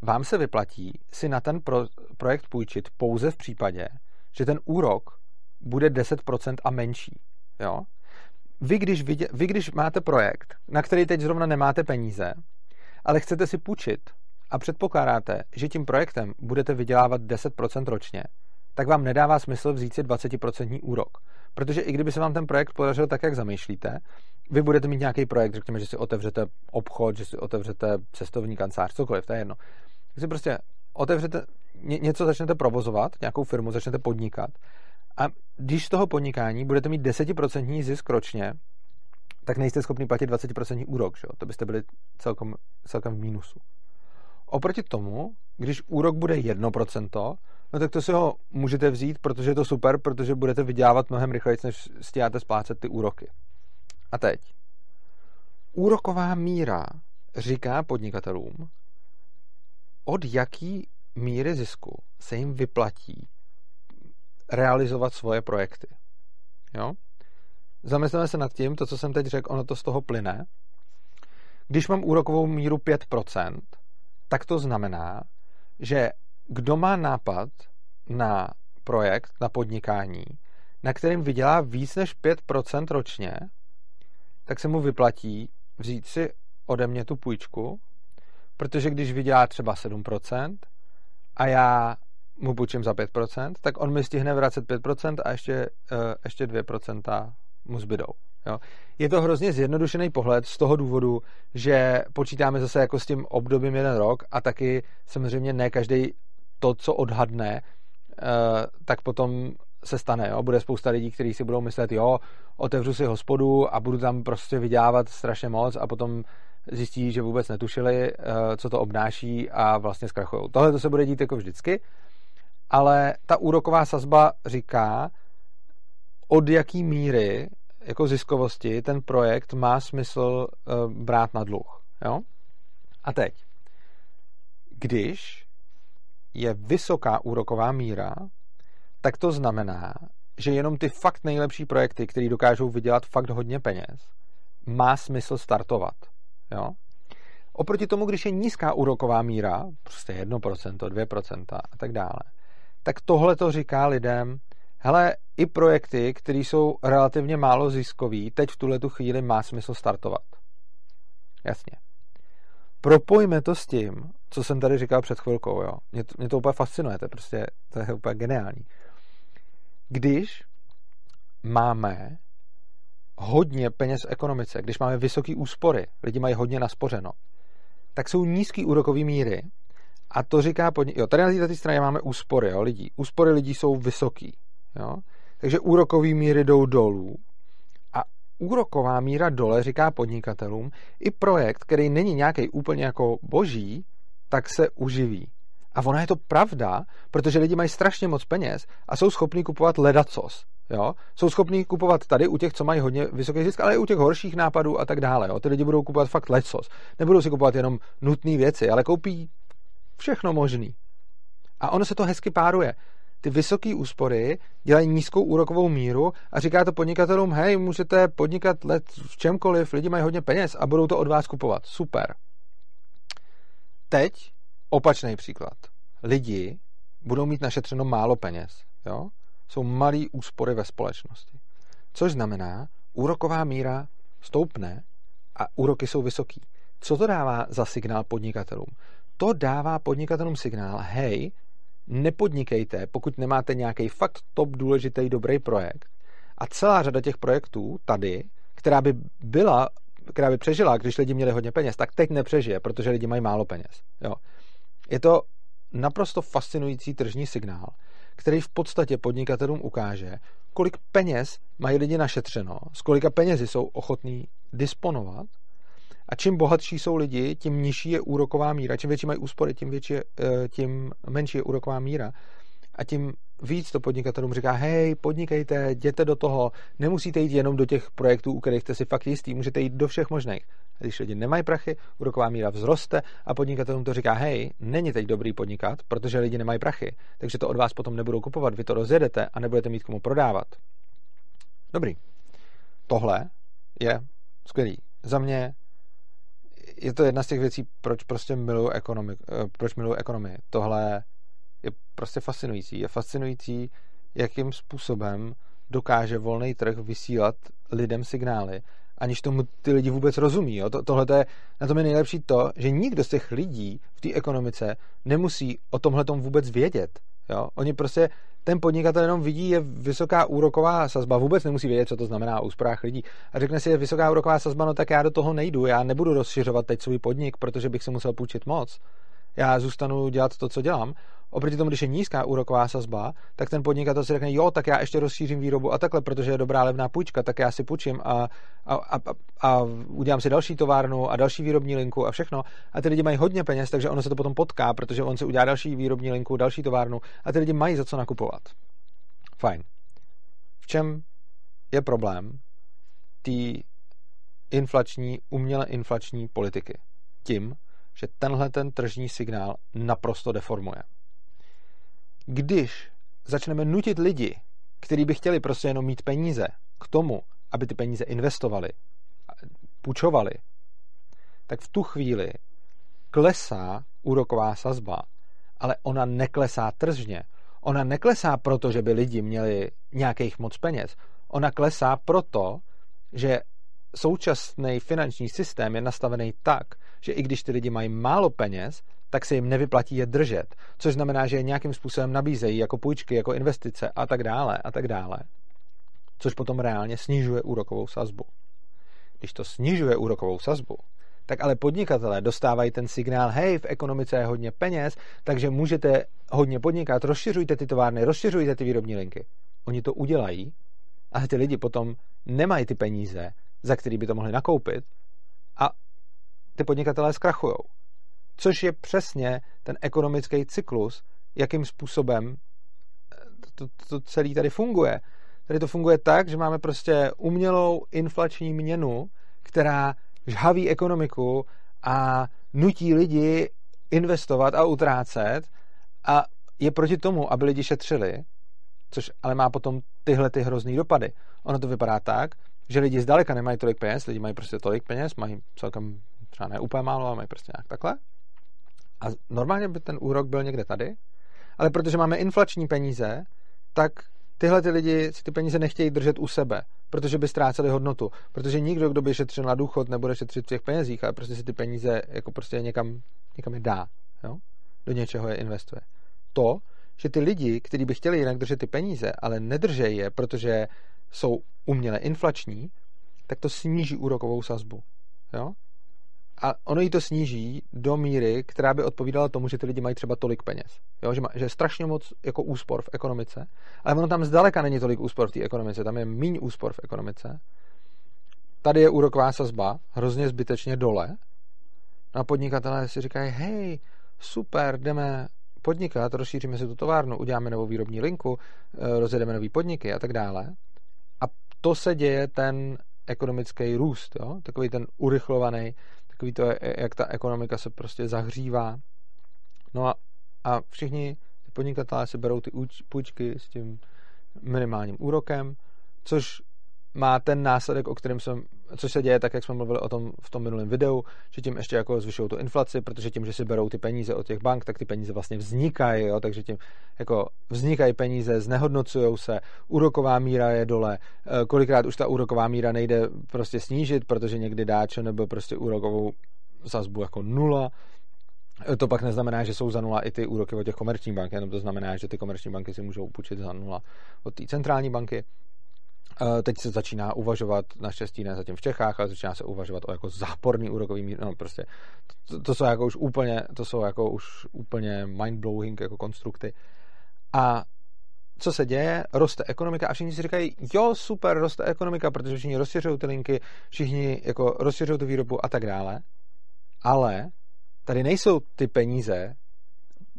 vám se vyplatí si na ten pro, projekt půjčit pouze v případě, že ten úrok bude 10% a menší. Jo? Vy, když vidě, vy, když máte projekt, na který teď zrovna nemáte peníze, ale chcete si půjčit a předpokládáte, že tím projektem budete vydělávat 10% ročně, tak vám nedává smysl vzít si 20% úrok. Protože i kdyby se vám ten projekt podařil tak, jak zamýšlíte, vy budete mít nějaký projekt, řekněme, že si otevřete obchod, že si otevřete cestovní kancelář, cokoliv, to je jedno. Když si prostě otevřete, něco začnete provozovat, nějakou firmu začnete podnikat a když z toho podnikání budete mít 10% zisk ročně, tak nejste schopni platit 20% úrok, že? to byste byli celkom, celkem v mínusu. Oproti tomu, když úrok bude 1%, no tak to si ho můžete vzít, protože je to super, protože budete vydělávat mnohem rychleji, než stíháte splácet ty úroky. A teď. Úroková míra říká podnikatelům, od jaký míry zisku se jim vyplatí realizovat svoje projekty. Jo? Zamysleme se nad tím, to, co jsem teď řekl, ono to z toho plyne. Když mám úrokovou míru 5%, tak to znamená, že kdo má nápad na projekt, na podnikání, na kterým vydělá víc než 5% ročně, tak se mu vyplatí vzít si ode mě tu půjčku, protože když vydělá třeba 7% a já mu půjčím za 5%, tak on mi stihne vracet 5% a ještě, uh, ještě 2% mu zbydou. Jo. Je to hrozně zjednodušený pohled z toho důvodu, že počítáme zase jako s tím obdobím jeden rok a taky samozřejmě ne každý to, co odhadne, uh, tak potom se stane. Jo. Bude spousta lidí, kteří si budou myslet, jo, otevřu si hospodu a budu tam prostě vydělávat strašně moc a potom zjistí, že vůbec netušili, uh, co to obnáší a vlastně zkrachují. Tohle to se bude dít jako vždycky, ale ta úroková sazba říká, od jaký míry jako ziskovosti ten projekt má smysl uh, brát na dluh. Jo? A teď, když je vysoká úroková míra, tak to znamená, že jenom ty fakt nejlepší projekty, které dokážou vydělat fakt hodně peněz, má smysl startovat. Jo? Oproti tomu, když je nízká úroková míra, prostě 1%, 2% a tak dále, tak tohle to říká lidem, hele, i projekty, které jsou relativně málo ziskový, teď v tuhle tu chvíli má smysl startovat. Jasně. Propojme to s tím, co jsem tady říkal před chvilkou. Jo. Mě, to, mě to úplně fascinuje, to je prostě to je úplně geniální. Když máme hodně peněz v ekonomice, když máme vysoké úspory, lidi mají hodně naspořeno, tak jsou nízké úrokové míry a to říká podnik... Jo, tady na této straně máme úspory jo, lidí. Úspory lidí jsou vysoký. Jo? Takže úrokové míry jdou dolů. A úroková míra dole říká podnikatelům, i projekt, který není nějaký úplně jako boží, tak se uživí. A ona je to pravda, protože lidi mají strašně moc peněz a jsou schopní kupovat ledacos. Jo? Jsou schopní kupovat tady u těch, co mají hodně vysoký zisk, ale i u těch horších nápadů a tak dále. Jo? Ty lidi budou kupovat fakt lecos. Nebudou si kupovat jenom nutné věci, ale koupí všechno možný. A ono se to hezky páruje. Ty vysoké úspory dělají nízkou úrokovou míru a říká to podnikatelům, hej, můžete podnikat let v čemkoliv, lidi mají hodně peněz a budou to od vás kupovat. Super. Teď opačný příklad. Lidi budou mít našetřeno málo peněz. Jo? Jsou malý úspory ve společnosti. Což znamená, úroková míra stoupne a úroky jsou vysoký. Co to dává za signál podnikatelům? To dává podnikatelům signál, hej, nepodnikejte, pokud nemáte nějaký fakt top důležitý dobrý projekt. A celá řada těch projektů tady, která by byla, která by přežila, když lidi měli hodně peněz, tak teď nepřežije, protože lidi mají málo peněz. Jo. Je to naprosto fascinující tržní signál, který v podstatě podnikatelům ukáže, kolik peněz mají lidi našetřeno, s kolika penězi jsou ochotní disponovat a čím bohatší jsou lidi, tím nižší je úroková míra. Čím větší mají úspory, tím, větší, eh, tím menší je úroková míra. A tím víc to podnikatelům říká, hej, podnikejte, jděte do toho, nemusíte jít jenom do těch projektů, u kterých jste si fakt jistý, můžete jít do všech možných. Když lidi nemají prachy, úroková míra vzroste a podnikatelům to říká, hej, není teď dobrý podnikat, protože lidi nemají prachy, takže to od vás potom nebudou kupovat, vy to rozjedete a nebudete mít komu prodávat. Dobrý. Tohle je skvělý. Za mě je to jedna z těch věcí, proč prostě miluji ekonomii. Eh, proč miluji ekonomii. Tohle je prostě fascinující. Je fascinující, jakým způsobem dokáže volný trh vysílat lidem signály, aniž tomu ty lidi vůbec rozumí. Jo? To, tohle je, na tom je nejlepší to, že nikdo z těch lidí v té ekonomice nemusí o tomhle vůbec vědět. Jo? Oni prostě, ten podnikatel jenom vidí, je vysoká úroková sazba, vůbec nemusí vědět, co to znamená o úsporách lidí. A řekne si, je vysoká úroková sazba, no tak já do toho nejdu, já nebudu rozšiřovat teď svůj podnik, protože bych se musel půjčit moc. Já zůstanu dělat to, co dělám. Oproti tomu, když je nízká úroková sazba, tak ten podnikatel si řekne, jo, tak já ještě rozšířím výrobu a takhle, protože je dobrá levná půjčka, tak já si půjčím a, a, a, a udělám si další továrnu a další výrobní linku a všechno. A ty lidi mají hodně peněz, takže ono se to potom potká, protože on si udělá další výrobní linku, další továrnu a ty lidi mají za co nakupovat. Fajn. V čem je problém té inflační, uměle inflační politiky? Tím, že tenhle ten tržní signál naprosto deformuje když začneme nutit lidi, kteří by chtěli prostě jenom mít peníze, k tomu, aby ty peníze investovali, půjčovali, tak v tu chvíli klesá úroková sazba, ale ona neklesá tržně. Ona neklesá proto, že by lidi měli nějakých moc peněz. Ona klesá proto, že současný finanční systém je nastavený tak, že i když ty lidi mají málo peněz, tak se jim nevyplatí je držet. Což znamená, že je nějakým způsobem nabízejí jako půjčky, jako investice a tak dále a tak dále. Což potom reálně snižuje úrokovou sazbu. Když to snižuje úrokovou sazbu, tak ale podnikatelé dostávají ten signál, hej, v ekonomice je hodně peněz, takže můžete hodně podnikat, rozšiřujte ty továrny, rozšiřujte ty výrobní linky. Oni to udělají, ale ty lidi potom nemají ty peníze, za který by to mohli nakoupit a ty podnikatelé zkrachují. Což je přesně ten ekonomický cyklus, jakým způsobem eh, to, to celé tady funguje. Tady to funguje tak, že máme prostě umělou inflační měnu, která žhaví ekonomiku a nutí lidi investovat a utrácet a je proti tomu, aby lidi šetřili, což ale má potom tyhle ty hrozný dopady. Ono to vypadá tak, že lidi zdaleka nemají tolik peněz, lidi mají prostě tolik peněz, mají celkem třeba ne úplně málo, ale mají prostě nějak takhle. A normálně by ten úrok byl někde tady, ale protože máme inflační peníze, tak tyhle ty lidi si ty peníze nechtějí držet u sebe, protože by ztráceli hodnotu. Protože nikdo, kdo by šetřil na důchod, nebude šetřit v těch penězích, ale prostě si ty peníze jako prostě někam, někam je dá. Jo? Do něčeho je investuje. To, že ty lidi, kteří by chtěli jinak držet ty peníze, ale nedržejí je, protože jsou uměle inflační, tak to sníží úrokovou sazbu. Jo? A ono jí to sníží do míry, která by odpovídala tomu, že ty lidi mají třeba tolik peněz. Jo? Že, má, že je strašně moc jako úspor v ekonomice, ale ono tam zdaleka není tolik úspor v té ekonomice, tam je méně úspor v ekonomice. Tady je úroková sazba hrozně zbytečně dole no a podnikatelé si říkají, hej, super, jdeme podnikat, rozšíříme si tu továrnu, uděláme novou výrobní linku, eh, rozjedeme nový podniky a tak dále. A to se děje ten ekonomický růst, jo? takový ten urychlovaný takový to, jak ta ekonomika se prostě zahřívá. No a, a všichni ty podnikatelé si berou ty půjčky s tím minimálním úrokem, což má ten následek, o kterém jsem, což se děje tak, jak jsme mluvili o tom v tom minulém videu, že tím ještě jako zvyšují tu inflaci, protože tím, že si berou ty peníze od těch bank, tak ty peníze vlastně vznikají, jo, takže tím jako vznikají peníze, znehodnocují se, úroková míra je dole, e, kolikrát už ta úroková míra nejde prostě snížit, protože někdy dáče nebo prostě úrokovou sazbu jako nula, e, to pak neznamená, že jsou za nula i ty úroky od těch komerčních bank, jenom to znamená, že ty komerční banky si můžou půjčit za nula od té centrální banky. Eh, teď se začíná uvažovat, naštěstí ne zatím v Čechách, ale začíná se uvažovat o jako záporný úrokový mír, no prostě to, to, jsou jako už úplně, to jsou jako už úplně mindblowing jako konstrukty. A co se děje? Roste ekonomika a všichni si říkají, jo, super, roste ekonomika, protože všichni rozšiřují ty linky, všichni jako rozšiřují tu výrobu a tak dále. Ale tady nejsou ty peníze,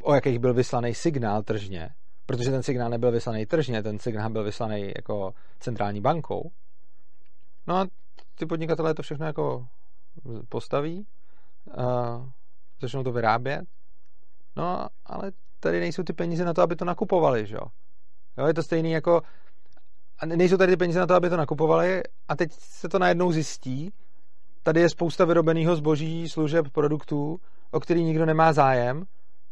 o jakých byl vyslaný signál tržně, protože ten signál nebyl vyslaný tržně, ten signál byl vyslaný jako centrální bankou. No a ty podnikatelé to všechno jako postaví, uh, začnou to vyrábět, no ale tady nejsou ty peníze na to, aby to nakupovali, že jo. Jo, je to stejný jako nejsou tady ty peníze na to, aby to nakupovali a teď se to najednou zjistí, tady je spousta vyrobeného zboží, služeb, produktů, o který nikdo nemá zájem,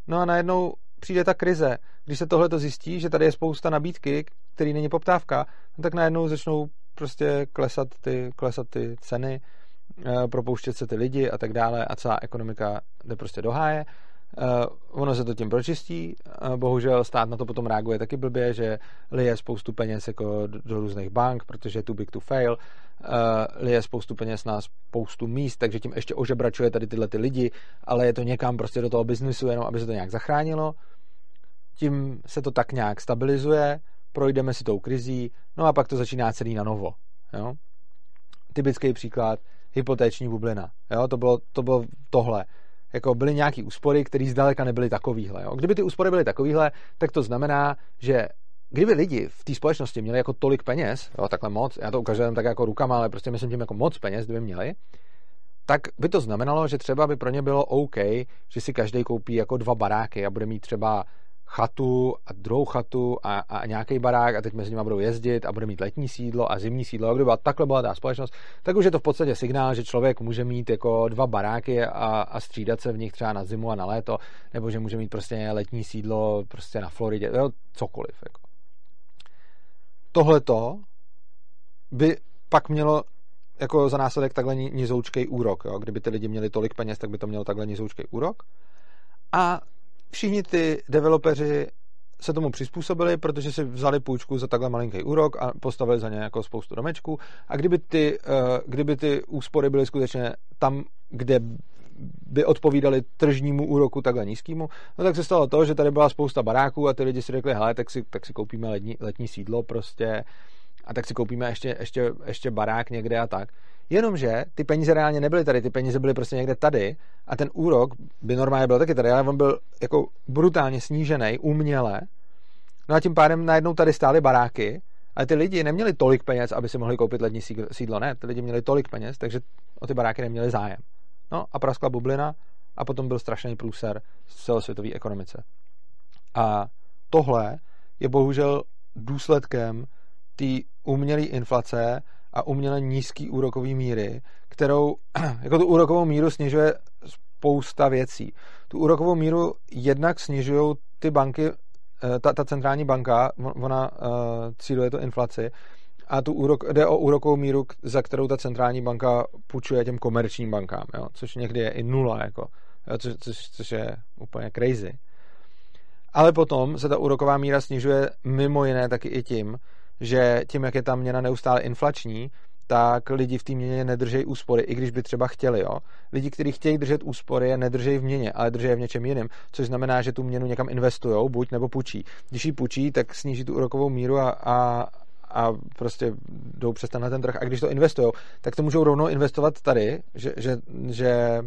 no a najednou přijde ta krize. Když se tohle to zjistí, že tady je spousta nabídky, který není poptávka, no tak najednou začnou prostě klesat ty, klesat ty ceny, eh, propouštět se ty lidi a tak dále a celá ekonomika jde prostě do háje. Uh, ono se to tím pročistí, uh, bohužel stát na to potom reaguje taky blbě, že lije spoustu peněz jako do, do různých bank, protože je too big to fail, uh, lije spoustu peněz na spoustu míst, takže tím ještě ožebračuje tady tyhle ty lidi, ale je to někam prostě do toho biznisu, jenom aby se to nějak zachránilo. Tím se to tak nějak stabilizuje, projdeme si tou krizí, no a pak to začíná celý na novo. Jo? Typický příklad, hypotéční bublina. Jo? To, bylo, to bylo tohle jako byly nějaký úspory, které zdaleka nebyly takovýhle. Jo. Kdyby ty úspory byly takovýhle, tak to znamená, že kdyby lidi v té společnosti měli jako tolik peněz, jo, takhle moc, já to ukazujem tak jako rukama, ale prostě myslím tím jako moc peněz, kdyby měli, tak by to znamenalo, že třeba by pro ně bylo OK, že si každý koupí jako dva baráky a bude mít třeba chatu a druhou chatu a, a nějaký barák a teď mezi nimi budou jezdit a bude mít letní sídlo a zimní sídlo. A kdyby byla takhle byla ta společnost, tak už je to v podstatě signál, že člověk může mít jako dva baráky a, a střídat se v nich třeba na zimu a na léto, nebo že může mít prostě letní sídlo prostě na Floridě, jo, cokoliv. Jako. Tohleto by pak mělo jako za následek takhle nizoučkej úrok. Jo? Kdyby ty lidi měli tolik peněz, tak by to mělo takhle nizoučkej úrok. A všichni ty developeři se tomu přizpůsobili, protože si vzali půjčku za takhle malinký úrok a postavili za ně jako spoustu domečků. A kdyby ty, eh, kdyby ty úspory byly skutečně tam, kde by odpovídali tržnímu úroku takhle nízkému, no tak se stalo to, že tady byla spousta baráků a ty lidi si řekli, hele, tak si, tak si koupíme letní, letní sídlo prostě a tak si koupíme ještě, ještě, ještě barák někde a tak. Jenomže ty peníze reálně nebyly tady, ty peníze byly prostě někde tady a ten úrok by normálně byl taky tady, ale on byl jako brutálně snížený, uměle. No a tím pádem najednou tady stály baráky, ale ty lidi neměli tolik peněz, aby si mohli koupit lední sídlo. Ne, ty lidi měli tolik peněz, takže o ty baráky neměli zájem. No a praskla bublina a potom byl strašný průser v celosvětové ekonomice. A tohle je bohužel důsledkem té umělé inflace a uměle nízký úrokový míry, kterou, <clears throat> jako tu úrokovou míru snižuje spousta věcí. Tu úrokovou míru jednak snižují ty banky, eh, ta, ta centrální banka, ona uh, cíluje to inflaci, a tu úrok, jde o úrokovou míru, za kterou ta centrální banka půjčuje těm komerčním bankám, jo, což někdy je i nula, jako, jo, což, což, což je úplně crazy. Ale potom se ta úroková míra snižuje mimo jiné taky i tím, že tím, jak je ta měna neustále inflační, tak lidi v té měně nedržejí úspory, i když by třeba chtěli. Jo? Lidi, kteří chtějí držet úspory, je nedržejí v měně, ale držejí v něčem jiném, což znamená, že tu měnu někam investují, buď nebo půjčí. Když ji půjčí, tak sníží tu úrokovou míru a, a, a prostě jdou přes tenhle ten trh. A když to investují, tak to můžou rovnou investovat tady, že, že, že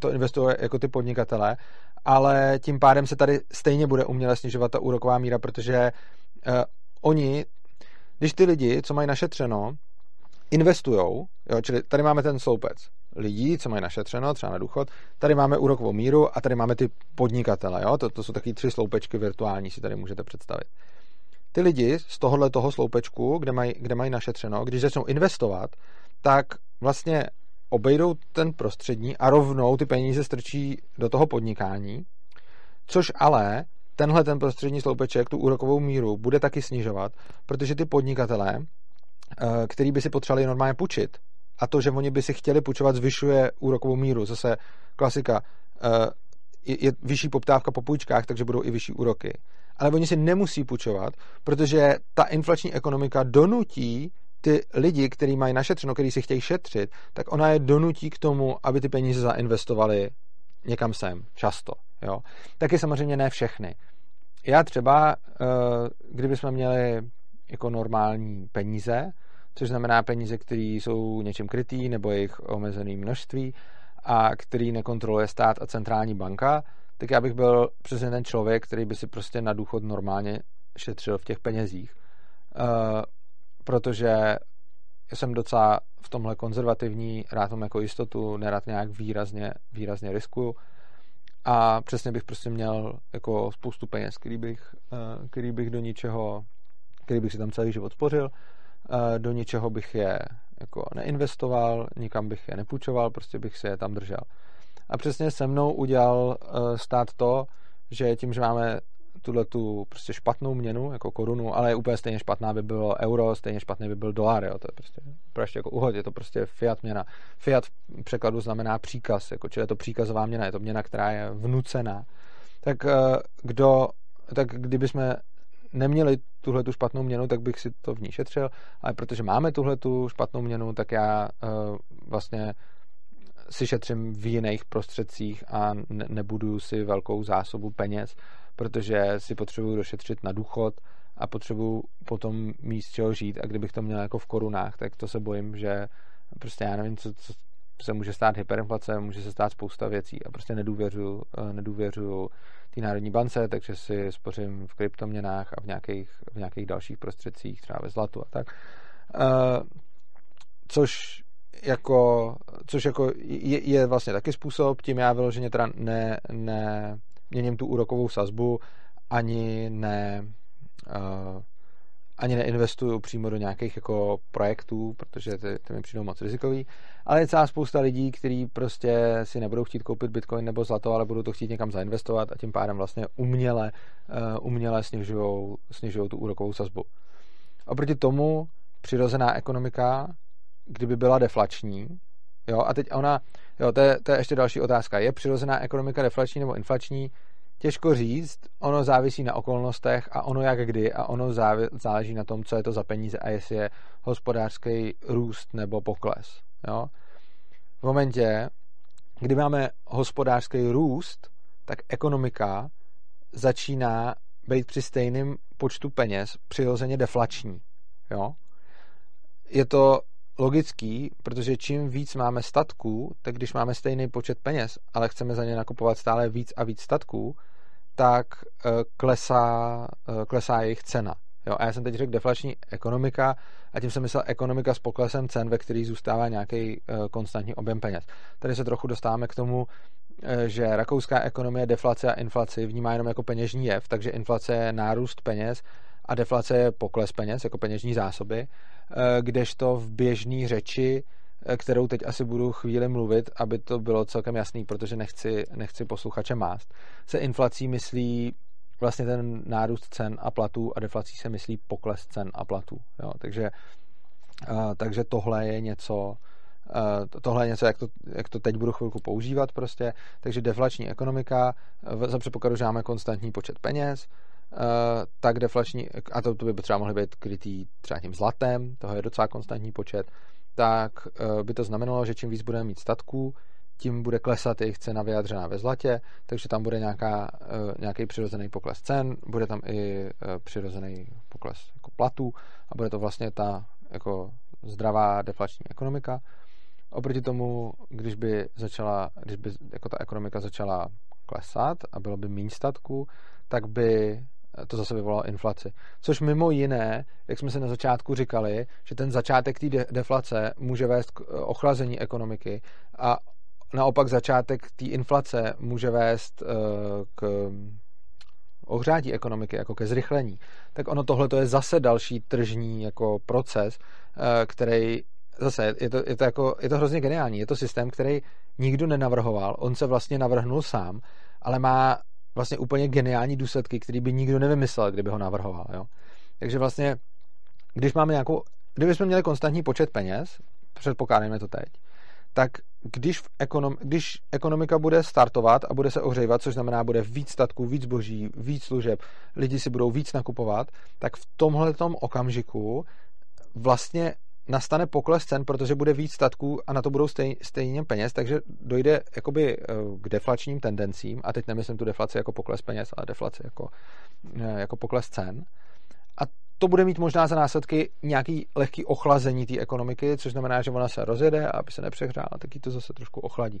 to investuje jako ty podnikatele, ale tím pádem se tady stejně bude uměle snižovat ta úroková míra, protože uh, oni když ty lidi, co mají našetřeno, investujou, jo, čili tady máme ten sloupec lidí, co mají našetřeno, třeba na důchod, tady máme úrokovou míru a tady máme ty podnikatele, jo, to, to jsou taky tři sloupečky virtuální, si tady můžete představit. Ty lidi z tohohle toho sloupečku, kde mají, kde mají našetřeno, když začnou investovat, tak vlastně obejdou ten prostřední a rovnou ty peníze strčí do toho podnikání, což ale tenhle ten prostřední sloupeček tu úrokovou míru bude taky snižovat, protože ty podnikatelé, eh, který by si potřebovali normálně půjčit, a to, že oni by si chtěli půjčovat, zvyšuje úrokovou míru. Zase klasika, eh, je vyšší poptávka po půjčkách, takže budou i vyšší úroky. Ale oni si nemusí půjčovat, protože ta inflační ekonomika donutí ty lidi, kteří mají našetřeno, kteří si chtějí šetřit, tak ona je donutí k tomu, aby ty peníze zainvestovali někam sem, často. Jo. Taky samozřejmě ne všechny. Já třeba, eh, kdybychom měli jako normální peníze, což znamená peníze, které jsou něčím krytý nebo jejich omezené množství a který nekontroluje stát a centrální banka, tak já bych byl přesně ten člověk, který by si prostě na důchod normálně šetřil v těch penězích, uh, protože jsem docela v tomhle konzervativní, rád mám jako jistotu, nerad nějak výrazně, výrazně riskuju a přesně bych prostě měl jako spoustu peněz, který bych, uh, který bych do ničeho, který bych si tam celý život spořil, uh, do ničeho bych je jako neinvestoval, nikam bych je nepůjčoval, prostě bych si je tam držel. A přesně se mnou udělal uh, stát to, že tím, že máme tuhle tu prostě špatnou měnu, jako korunu, ale úplně stejně špatná by bylo euro, stejně špatný by byl dolar, jo, to je prostě, prostě jako uhod, je to prostě fiat měna. Fiat v překladu znamená příkaz, jako, čili je to příkazová měna, je to měna, která je vnucená. Tak uh, kdo, tak kdyby jsme neměli tuhle tu špatnou měnu, tak bych si to v ní šetřil, ale protože máme tuhle tu špatnou měnu, tak já uh, vlastně si šetřím v jiných prostředcích a ne- nebudu si velkou zásobu peněz, protože si potřebuju došetřit na důchod a potřebuju potom mít z čeho žít a kdybych to měl jako v korunách, tak to se bojím, že prostě já nevím, co, co se může stát hyperinflace, může se stát spousta věcí a prostě nedůvěřuju, eh, nedůvěřuju té národní bance, takže si spořím v kryptoměnách a v nějakých, v nějakých dalších prostředcích, třeba ve zlatu a tak. Uh, což jako, což jako je, je vlastně taky způsob, tím já vyloženě teda ne, ne měním tu úrokovou sazbu, ani ne uh, ani neinvestuju přímo do nějakých jako projektů, protože ty, ty mi přijdou moc rizikový, ale je celá spousta lidí, kteří prostě si nebudou chtít koupit bitcoin nebo zlato, ale budou to chtít někam zainvestovat a tím pádem vlastně uměle, uh, uměle snižujou, snižujou tu úrokovou sazbu. Oproti tomu přirozená ekonomika, kdyby byla deflační, jo, a teď ona, jo, to je, to je ještě další otázka, je přirozená ekonomika deflační nebo inflační, Těžko říct, ono závisí na okolnostech a ono jak kdy a ono záleží na tom, co je to za peníze a jestli je hospodářský růst nebo pokles. Jo? V momentě, kdy máme hospodářský růst, tak ekonomika začíná být při stejném počtu peněz přirozeně deflační. Jo? Je to logický, protože čím víc máme statků, tak když máme stejný počet peněz, ale chceme za ně nakupovat stále víc a víc statků, tak eh, klesá, eh, klesá jejich cena. Jo, a já jsem teď řekl deflační ekonomika a tím jsem myslel ekonomika s poklesem cen, ve který zůstává nějaký uh, konstantní objem peněz. Tady se trochu dostáváme k tomu, že rakouská ekonomie deflace a inflaci vnímá jenom jako peněžní jev, takže inflace je nárůst peněz a deflace je pokles peněz, jako peněžní zásoby, uh, kdežto v běžné řeči Eh, kterou teď asi budu chvíli mluvit, aby to bylo celkem jasný, protože nechci, nechci posluchače mást, se inflací myslí vlastně ten nárůst cen a platů a deflací se myslí pokles cen a platů. Jo? Takže, uh, takže tohle je něco, tohle je něco, jak to, jak to teď budu chvilku používat prostě. Takže deflační ekonomika, za předpokladu, že máme konstantní počet peněz, tak deflační, a to, to by třeba mohly být krytý třeba tím zlatem, toho je docela konstantní počet, tak eh, by to znamenalo, že čím víc budeme mít statků, tím bude klesat jejich cena vyjadřená ve zlatě, takže tam bude nějaká, eh, nějaký přirozený pokles cen, bude tam i eh, přirozený pokles jako platů a bude to vlastně ta jako zdravá deflační ekonomika. Oproti tomu, když by začala, když by jako ta ekonomika začala klesat a bylo by méně statků, tak by to zase vyvolalo inflaci. Což mimo jiné, jak jsme se na začátku říkali, že ten začátek té de- deflace může vést k eh, ochlazení ekonomiky a naopak začátek té inflace může vést uh, k ohřátí ekonomiky, jako ke zrychlení. Tak ono tohle je zase další tržní jako proces, uh, který zase je to, je, to jako, je to hrozně geniální. Je to systém, který nikdo nenavrhoval, on se vlastně navrhnul sám, ale má vlastně úplně geniální důsledky, který by nikdo nevymyslel, kdyby ho navrhoval. Jo? Takže vlastně, když máme nějakou, kdybychom měli konstantní počet peněz, předpokládáme to teď, tak když, v ekonom, když ekonomika bude startovat a bude se ohřívat, což znamená, bude víc statků, víc boží, víc služeb, lidi si budou víc nakupovat, tak v tomhle okamžiku vlastně nastane pokles cen, protože bude víc statků a na to budou stej, stejně peněz, takže dojde jakoby eh, k deflačním tendencím, a teď nemyslím tu deflaci jako pokles peněz, ale deflaci jako, eh, jako pokles cen. A to bude mít možná za následky nějaký lehký ochlazení té ekonomiky, což znamená, že ona se rozjede a aby se nepřehrála, tak ji to zase trošku ochladí.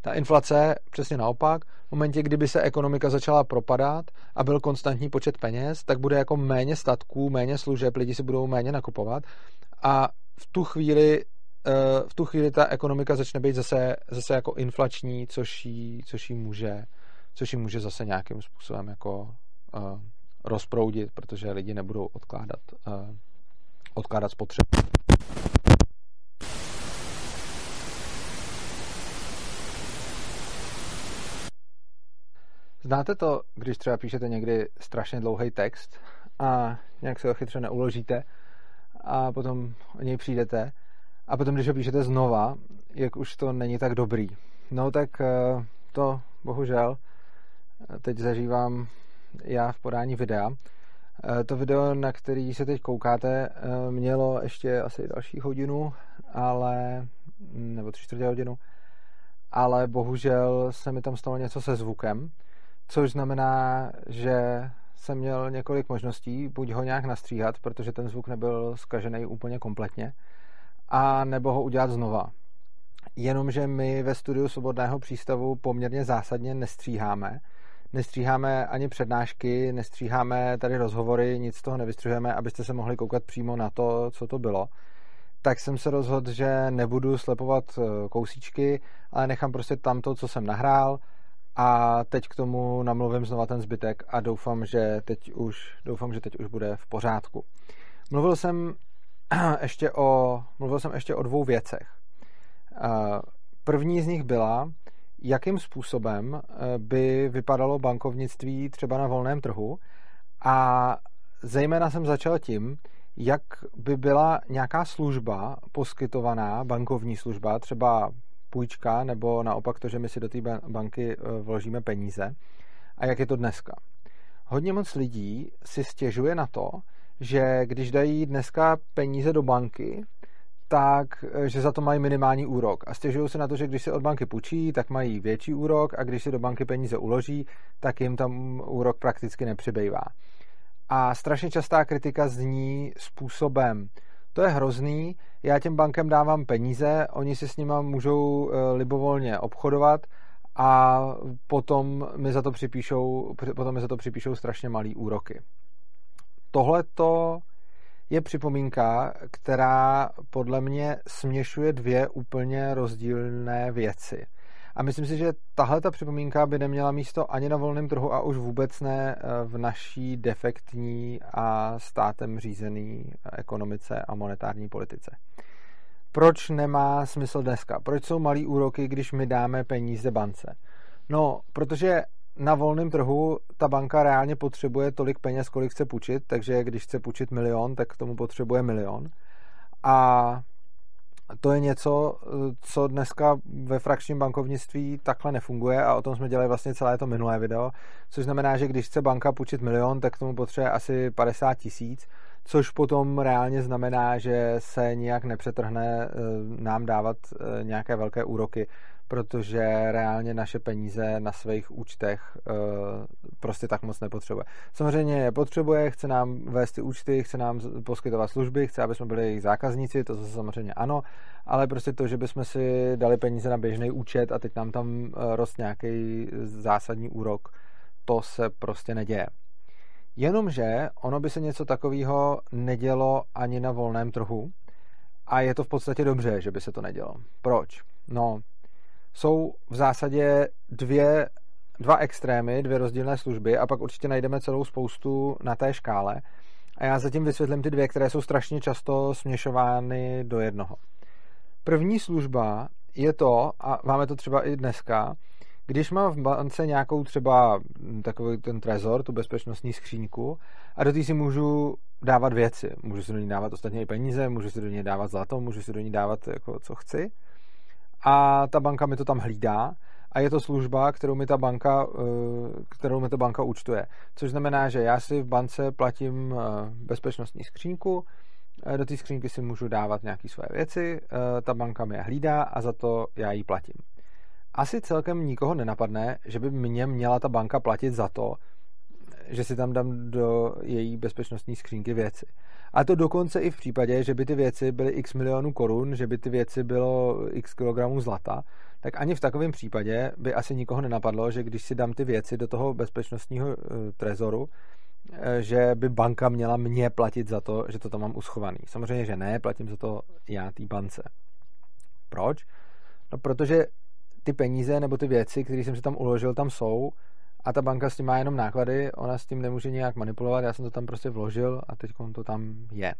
Ta inflace přesně naopak, v momentě, kdyby se ekonomika začala propadat a byl konstantní počet peněz, tak bude jako méně statků, méně služeb, lidi si budou méně nakupovat a v tu chvíli eh, v tu chvíli ta ekonomika začne být zase, zase jako inflační, což jí, což jí může což jí může zase nějakým způsobem jako uh, rozproudit, protože lidi nebudou odkládat, uh, odkládat spotřebu. Znáte to, když třeba píšete někdy strašně dlouhý text a nějak se ho chytře neuložíte a potom o něj přijdete a potom, když ho píšete znova, jak už to není tak dobrý. No tak eh, to bohužel teď zažívám já v podání videa. Eh, to video, na který se teď koukáte, eh, mělo ještě asi další hodinu, ale nebo tři čtvrtě hodinu, ale bohužel se mi tam stalo něco se zvukem, což znamená, že jsem měl několik možností, buď ho nějak nastříhat, protože ten zvuk nebyl skažený úplně kompletně, a nebo ho udělat znova. Jenomže my ve studiu Svobodného přístavu poměrně zásadně nestříháme, nestříháme ani přednášky, nestříháme tady rozhovory, nic z toho nevystřihujeme, abyste se mohli koukat přímo na to, co to bylo. Tak jsem se rozhodl, že nebudu slepovat eh, kousíčky, ale nechám prostě tam to, co jsem nahrál a teď k tomu namluvím znova ten zbytek a doufám, že teď už, doufám, že teď už bude v pořádku. Mluvil jsem <clears throat> ještě o, mluvil jsem ještě o dvou věcech. Eh, první z nich byla, jakým způsobem eh, by vypadalo bankovnictví třeba na volném trhu a zejména jsem začal tím, jak by byla nějaká služba poskytovaná, bankovní služba, třeba půjčka, nebo naopak to, že my si do té banky eh, vložíme peníze. A jak je to dneska? Hodně moc lidí si stěžuje na to, že když dají dneska peníze do banky, tak, eh, že za to mají minimální úrok. A stěžují se na to, že když se od banky půjčí, tak mají větší úrok a když se do banky peníze uloží, tak jim tam úrok prakticky nepřibývá. A strašně častá kritika zní způsobem, to je hrozný, já těm bankem dávám peníze, oni si s nima můžou eh, libovolně obchodovat a potom mi za to připíšou, potom mi za to připíšou strašně malý úroky. Tohle to je připomínka, která podle mě směšuje dvě úplně rozdílné věci. A myslím si, že tahle ta připomínka by neměla místo ani na volném trhu a už vůbec ne eh, v naší defektní a státem řízený ekonomice a monetární politice. Proč nemá smysl dneska? Proč jsou malý úroky, když my dáme peníze bance? No, protože na volném trhu ta banka reálně potřebuje tolik peněz, kolik chce půjčit, takže když chce půjčit milion, tak k tomu potřebuje milion. A to je něco, co dneska ve frakčním bankovnictví takhle nefunguje a o tom jsme dělali vlastně celé to minulé video, což znamená, že když chce banka půjčit milion, tak k tomu potřebuje asi 50 tisíc, což potom reálně znamená, že se nijak nepřetrhne eh, nám dávat eh, nějaké velké úroky, protože reálně naše peníze na svých účtech uh, prostě tak moc nepotřebuje. Samozřejmě je potřebuje, chce nám vést ty účty, chce nám poskytovat služby, chce, aby jsme byli jejich zákazníci, to zase samozřejmě ano, ale prostě to, že bychom si dali peníze na běžný účet a teď nám tam uh, rost nějaký zásadní úrok, to se prostě neděje. Jenomže ono by se něco takového nedělo ani na volném trhu a je to v podstatě dobře, že by se to nedělo. Proč? No, jsou v zásadě dvě, dva extrémy, dvě rozdílné služby a pak určitě najdeme celou spoustu na té škále. A já zatím vysvětlím ty dvě, které jsou strašně často směšovány do jednoho. První služba je to, a máme to třeba i dneska, když mám v bance nějakou třeba takový ten trezor, tu bezpečnostní skříňku, a do té si můžu dávat věci. Můžu si do ní dávat ostatně i peníze, můžu si do ní dávat zlato, můžu si do ní dávat jako co chci a ta banka mi to tam hlídá a je to služba, kterou mi ta banka, eh, kterou mi ta banka účtuje. Což znamená, že já si v bance platím eh, bezpečnostní skřínku, eh, do té skřínky si můžu dávat nějaké své věci, ta banka mi hlídá a za to já jí platím. Asi celkem nikoho nenapadne, že by mě měla ta banka platit za to, že si tam dám do její bezpečnostní skřínky věci. A to dokonce i v případě, že by ty věci byly x milionů korun, že by ty věci bylo x kilogramů zlata, tak ani v takovém případě by asi nikoho nenapadlo, že když si dám ty věci do toho bezpečnostního uh, trezoru, eh, že by banka měla mě platit za to, že to tam mám uschovaný. Samozřejmě, že ne, platím za to já té bance. Proč? No, protože ty peníze nebo ty věci, které jsem si tam uložil, tam jsou a ta banka s tím má jenom náklady, ona s tím nemůže nějak manipulovat, já jsem to tam prostě vložil a teď to tam je.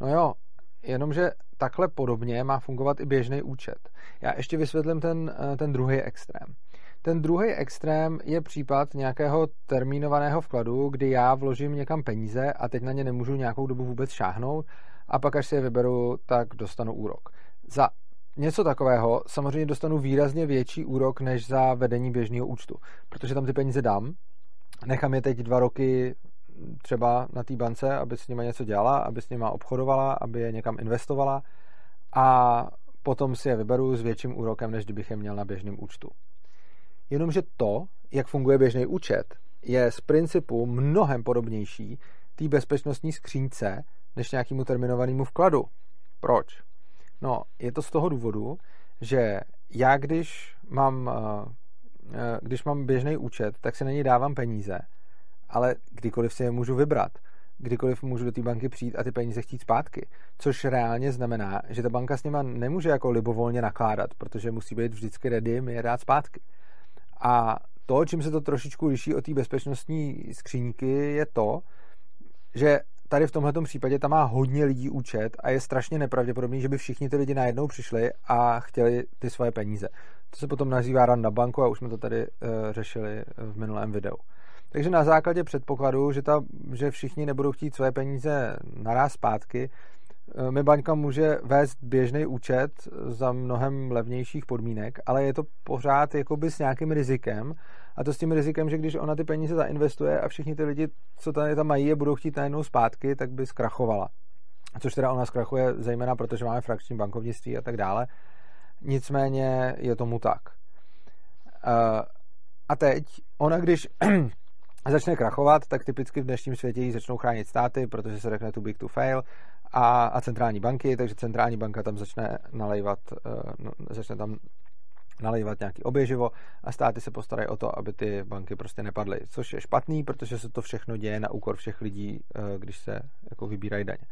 No jo, jenomže takhle podobně má fungovat i běžný účet. Já ještě vysvětlím ten, eh, ten druhý extrém. Ten druhý extrém je případ nějakého termínovaného vkladu, kdy já vložím někam peníze a teď na ně nemůžu nějakou dobu vůbec šáhnout a pak, až si je vyberu, tak dostanu úrok. Za něco takového samozřejmě dostanu výrazně větší úrok než za vedení běžného účtu, protože tam ty peníze dám, nechám je teď dva roky třeba na té bance, aby s nima něco dělala, aby s nima obchodovala, aby je někam investovala a potom si je vyberu s větším úrokem, než kdybych je měl na běžném účtu. Jenomže to, jak funguje běžný účet, je z principu mnohem podobnější té bezpečnostní skřínce než nějakému terminovanému vkladu. Proč? No, je to z toho důvodu, že já když mám, eh, eh, když mám běžný účet, tak se na něj dávám peníze, ale kdykoliv si je můžu vybrat. Kdykoliv můžu do té banky přijít a ty peníze chtít zpátky. Což reálně znamená, že ta banka s nima nemůže jako libovolně nakládat, protože musí být vždycky ready mi je dát zpátky. A to, čím se to trošičku liší od té bezpečnostní skříňky, je to, že tady v tomhle případě tam má hodně lidí účet a je strašně nepravděpodobný, že by všichni ty lidi najednou přišli a chtěli ty svoje peníze. To se potom nazývá run na banku a už jsme to tady uh, řešili v minulém videu. Takže na základě předpokladu, že, ta, že všichni nebudou chtít své peníze naraz zpátky, eh, mi banka může vést běžný účet za mnohem levnějších podmínek, ale je to pořád jakoby s nějakým rizikem a to s tím rizikem, že když ona ty peníze zainvestuje a všichni ty lidi, co tady tam mají, je budou chtít najednou zpátky, tak by zkrachovala. Což teda ona zkrachuje zejména, protože máme frakční bankovnictví a tak dále. Nicméně je tomu tak. Eh, a teď, ona když <clears throat> začne krachovat, tak typicky v dnešním světě ji začnou chránit státy, protože se řekne too big to fail a, a centrální banky, takže centrální banka tam začne nalejvat, uh, začne tam nalejvat nějaký oběživo a státy se postarají o to, aby ty banky prostě nepadly, což je špatný, protože se to všechno děje na úkor všech lidí, uh, když se jako vybírají daně.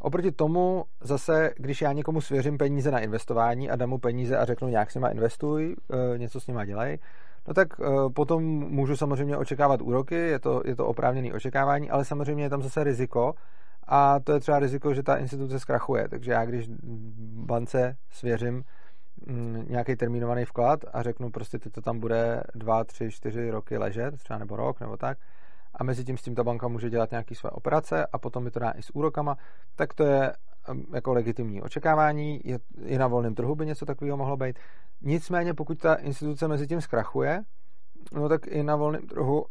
Oproti tomu zase, když já někomu svěřím peníze na investování a dám mu peníze a řeknu nějak s nima investuj, uh, něco s nima dělej, no tak eh, potom můžu samozřejmě očekávat úroky, je to, je to oprávněné očekávání, ale samozřejmě je tam zase riziko a to je třeba riziko, že ta instituce zkrachuje. Takže já když bance svěřím nějaký termínovaný vklad a řeknu prostě, teď to tam bude dva, tři, čtyři roky ležet, třeba nebo rok nebo tak, a mezi tím s tím ta banka může dělat nějaké své operace a potom mi to dá i s úrokama, tak to je jako legitimní očekávání, je, i na volném trhu by něco takového mohlo být. Nicméně, pokud ta instituce mezi tím zkrachuje, no tak i na volném trhu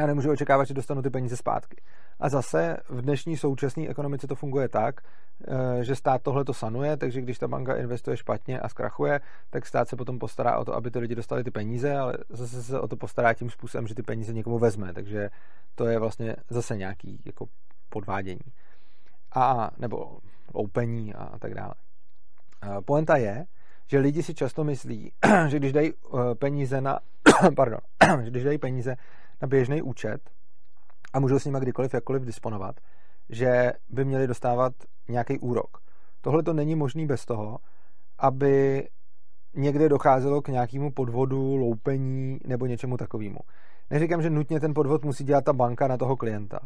já nemůžu očekávat, že dostanu ty peníze zpátky. A zase v dnešní současné ekonomice to funguje tak, eh, že stát tohle to sanuje, takže když ta banka investuje špatně a zkrachuje, tak stát se potom postará o to, aby ty lidi dostali ty peníze, ale zase se o to postará tím způsobem, že ty peníze někomu vezme. Takže to je vlastně zase nějaký jako podvádění a nebo loupení a tak dále. Poenta je, že lidi si často myslí, <clears throat> že když dají eh, peníze na, <clears throat> pardon, <clears throat> že když dají peníze na běžný účet a můžou s nimi kdykoliv, jakkoliv disponovat, že by měli dostávat nějaký úrok. Tohle to není možný bez toho, aby někde docházelo k nějakému podvodu, loupení nebo něčemu takovému. Neříkám, že nutně ten podvod musí dělat ta banka na toho klienta,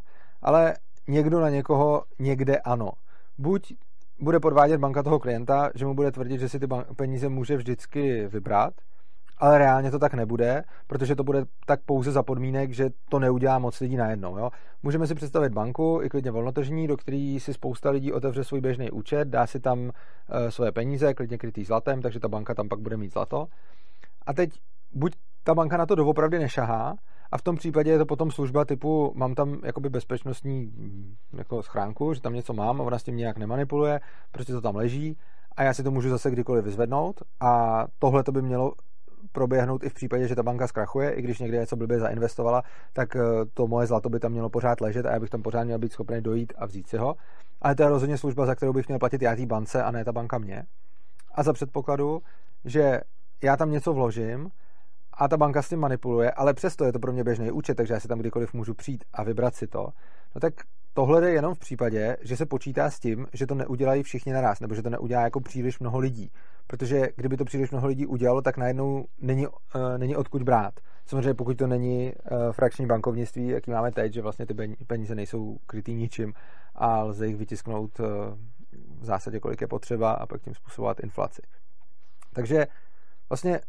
ale někdo na někoho někde ano. Buď bude podvádět banka toho klienta, že mu bude tvrdit, že si ty peníze může vždycky vybrat, ale reálně to tak nebude, protože to bude tak pouze za podmínek, že to neudělá moc lidí najednou. Jo? Můžeme si představit banku, i klidně volnotržní, do který si spousta lidí otevře svůj běžný účet, dá si tam uh, svoje peníze, klidně krytý zlatem, takže ta banka tam pak bude mít zlato. A teď buď ta banka na to doopravdy nešahá, a v tom případě je to potom služba typu, mám tam jakoby bezpečnostní mm, jako schránku, že tam něco mám a ona s tím nějak nemanipuluje, prostě to tam leží a já si to můžu zase kdykoliv vyzvednout a tohle to by mělo proběhnout i v případě, že ta banka zkrachuje, i když někde něco blbě zainvestovala, tak eh, to moje zlato by tam mělo pořád ležet a já bych tam pořád měl být schopný dojít a vzít si ho. Ale to je rozhodně služba, za kterou bych měl platit já té bance a ne ta banka mě. A za předpokladu, že já tam něco vložím a ta banka s tím manipuluje, ale přesto je to pro mě běžný účet, takže já si tam kdykoliv můžu přijít a vybrat si to, no tak tohle je jenom v případě, že se počítá s tím, že to neudělají všichni naraz, nebo že to neudělá jako příliš mnoho lidí. Protože kdyby to příliš mnoho lidí udělalo, tak najednou není, uh, není odkud brát. Samozřejmě pokud to není uh, frakční bankovnictví, jaký máme teď, že vlastně ty peníze nejsou krytý ničím a lze jich vytisknout uh, v zásadě, kolik je potřeba a pak tím způsobovat inflaci. Takže vlastně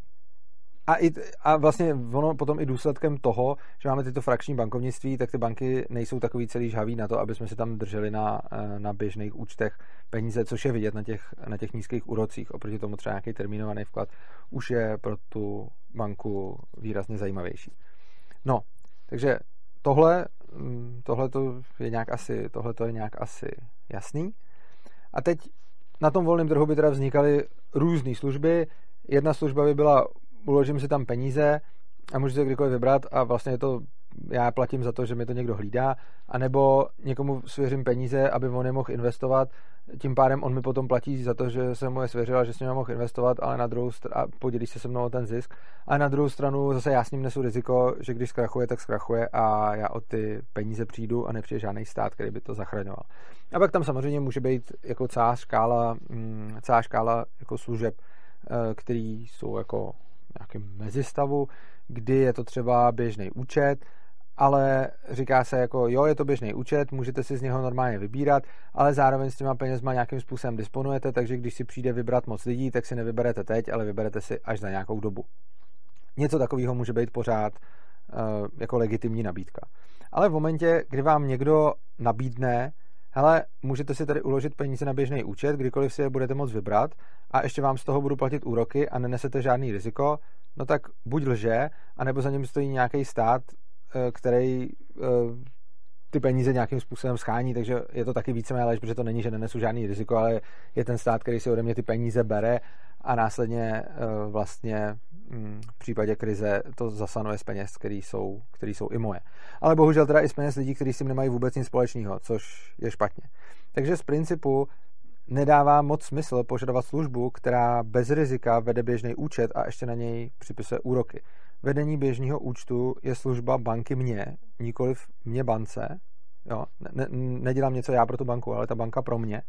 a, i, a vlastně ono potom i důsledkem toho, že máme tyto frakční bankovnictví, tak ty banky nejsou takový celý žhavý na to, aby jsme si tam drželi na, eh, na běžných účtech peníze, což je vidět na těch, na těch nízkých úrocích. Oproti tomu třeba nějaký termínovaný vklad už je pro tu banku výrazně zajímavější. No, takže tohle, mm, tohle to je nějak asi, tohle to je nějak asi jasný. A teď na tom volném trhu by teda vznikaly různé služby. Jedna služba by byla uložím si tam peníze a můžu si kdykoliv vybrat a vlastně je to já platím za to, že mi to někdo hlídá, anebo někomu svěřím peníze, aby on je mohl investovat, tím pádem on mi potom platí za to, že jsem mu je svěřil a že s ním mohl investovat, ale na druhou stranu podělí se se mnou o ten zisk. A na druhou stranu zase já s ním nesu riziko, že když zkrachuje, tak zkrachuje a já o ty peníze přijdu a nepřijde žádný stát, který by to zachraňoval. A pak tam samozřejmě může být jako celá škála, mm, celá škála jako služeb, eh, který jsou jako nějakém mezistavu, kdy je to třeba běžný účet, ale říká se jako, jo, je to běžný účet, můžete si z něho normálně vybírat, ale zároveň s těma penězma nějakým způsobem disponujete, takže když si přijde vybrat moc lidí, tak si nevyberete teď, ale vyberete si až za nějakou dobu. Něco takového může být pořád uh, jako legitimní nabídka. Ale v momentě, kdy vám někdo nabídne, hele, můžete si tady uložit peníze na běžný účet, kdykoliv si je budete moct vybrat a ještě vám z toho budu platit úroky a nenesete žádný riziko, no tak buď lže, anebo za ním stojí nějaký stát, eh, který eh, ty peníze nějakým způsobem schání, takže je to taky víceméně lež, protože to není, že nenesu žádný riziko, ale je ten stát, který si ode mě ty peníze bere a následně eh, vlastně v případě krize to zasanuje z peněz, který jsou, který jsou i moje. Ale bohužel teda i z peněz lidí, kteří s tím nemají vůbec nic společného, což je špatně. Takže z principu nedává moc smysl požadovat službu, která bez rizika vede běžný účet a ještě na něj připisuje úroky. Vedení běžného účtu je služba banky mě, nikoliv mě bance. Jo, ne, nedělám něco já pro tu banku, ale ta banka pro mě.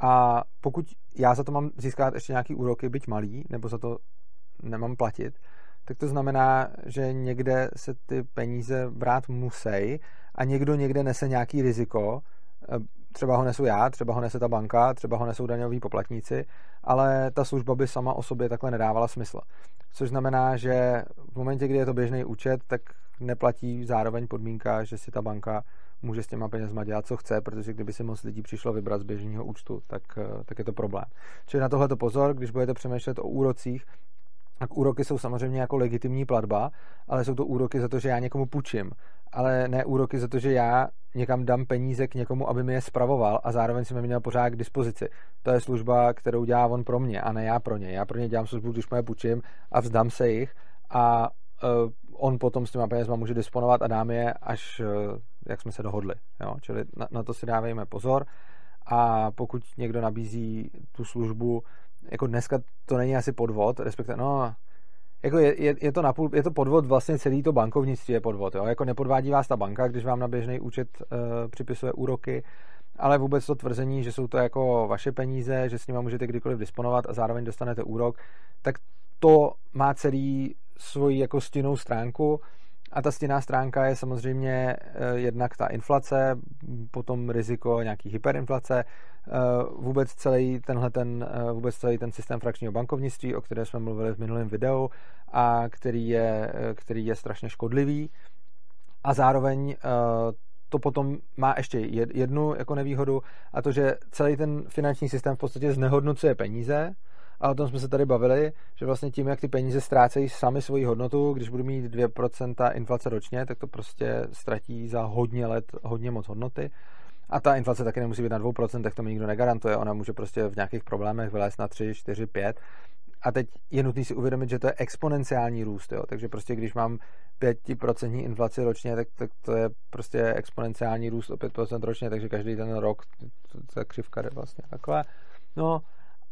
A pokud já za to mám získat ještě nějaký úroky, byť malý, nebo za to nemám platit, tak to znamená, že někde se ty peníze brát musí a někdo někde nese nějaký riziko, třeba ho nesu já, třeba ho nese ta banka, třeba ho nesou daňoví poplatníci, ale ta služba by sama o sobě takhle nedávala smysl. Což znamená, že v momentě, kdy je to běžný účet, tak neplatí zároveň podmínka, že si ta banka může s těma penězma dělat, co chce, protože kdyby si moc lidí přišlo vybrat z běžného účtu, tak, tak je to problém. Čili na tohle pozor, když budete přemýšlet o úrocích, tak úroky jsou samozřejmě jako legitimní platba, ale jsou to úroky za to, že já někomu půjčím, ale ne úroky za to, že já někam dám peníze k někomu, aby mi je spravoval a zároveň si mi měl pořád k dispozici. To je služba, kterou dělá on pro mě a ne já pro ně. Já pro ně dělám službu, když mu je půjčím a vzdám se jich a uh, on potom s těma penězma může disponovat a dám je, až uh, jak jsme se dohodli. Jo? Čili na, na to si dávejme pozor a pokud někdo nabízí tu službu, jako dneska to není asi podvod, respektive, no, jako je, je, je, to napůl, je to podvod, vlastně celý to bankovnictví je podvod, jo? jako nepodvádí vás ta banka, když vám na běžný účet uh, připisuje úroky, ale vůbec to tvrzení, že jsou to jako vaše peníze, že s nimi můžete kdykoliv disponovat a zároveň dostanete úrok, tak to má celý svoji jako stinnou stránku a ta stinná stránka je samozřejmě eh, jednak ta inflace, potom riziko nějaký hyperinflace, eh, vůbec celý tenhle ten, eh, vůbec celý ten systém frakčního bankovnictví, o kterém jsme mluvili v minulém videu a který je, který je strašně škodlivý. A zároveň to potom má ještě jednu jako nevýhodu a to, že celý ten finanční systém v podstatě znehodnocuje peníze, a o tom jsme se tady bavili, že vlastně tím, jak ty peníze ztrácejí sami svoji hodnotu, když budu mít 2% inflace ročně, tak to prostě ztratí za hodně let hodně moc hodnoty. A ta inflace taky nemusí být na 2%, tak to mi nikdo negarantuje. Ona může prostě v nějakých problémech vylézt na 3, 4, 5. a teď je nutné si uvědomit, že to je exponenciální růst, jo? takže prostě když mám 5% inflaci ročně, tak, tak to je prostě exponenciální růst o 5% ročně, takže každý ten rok ta křivka jde vlastně takhle. No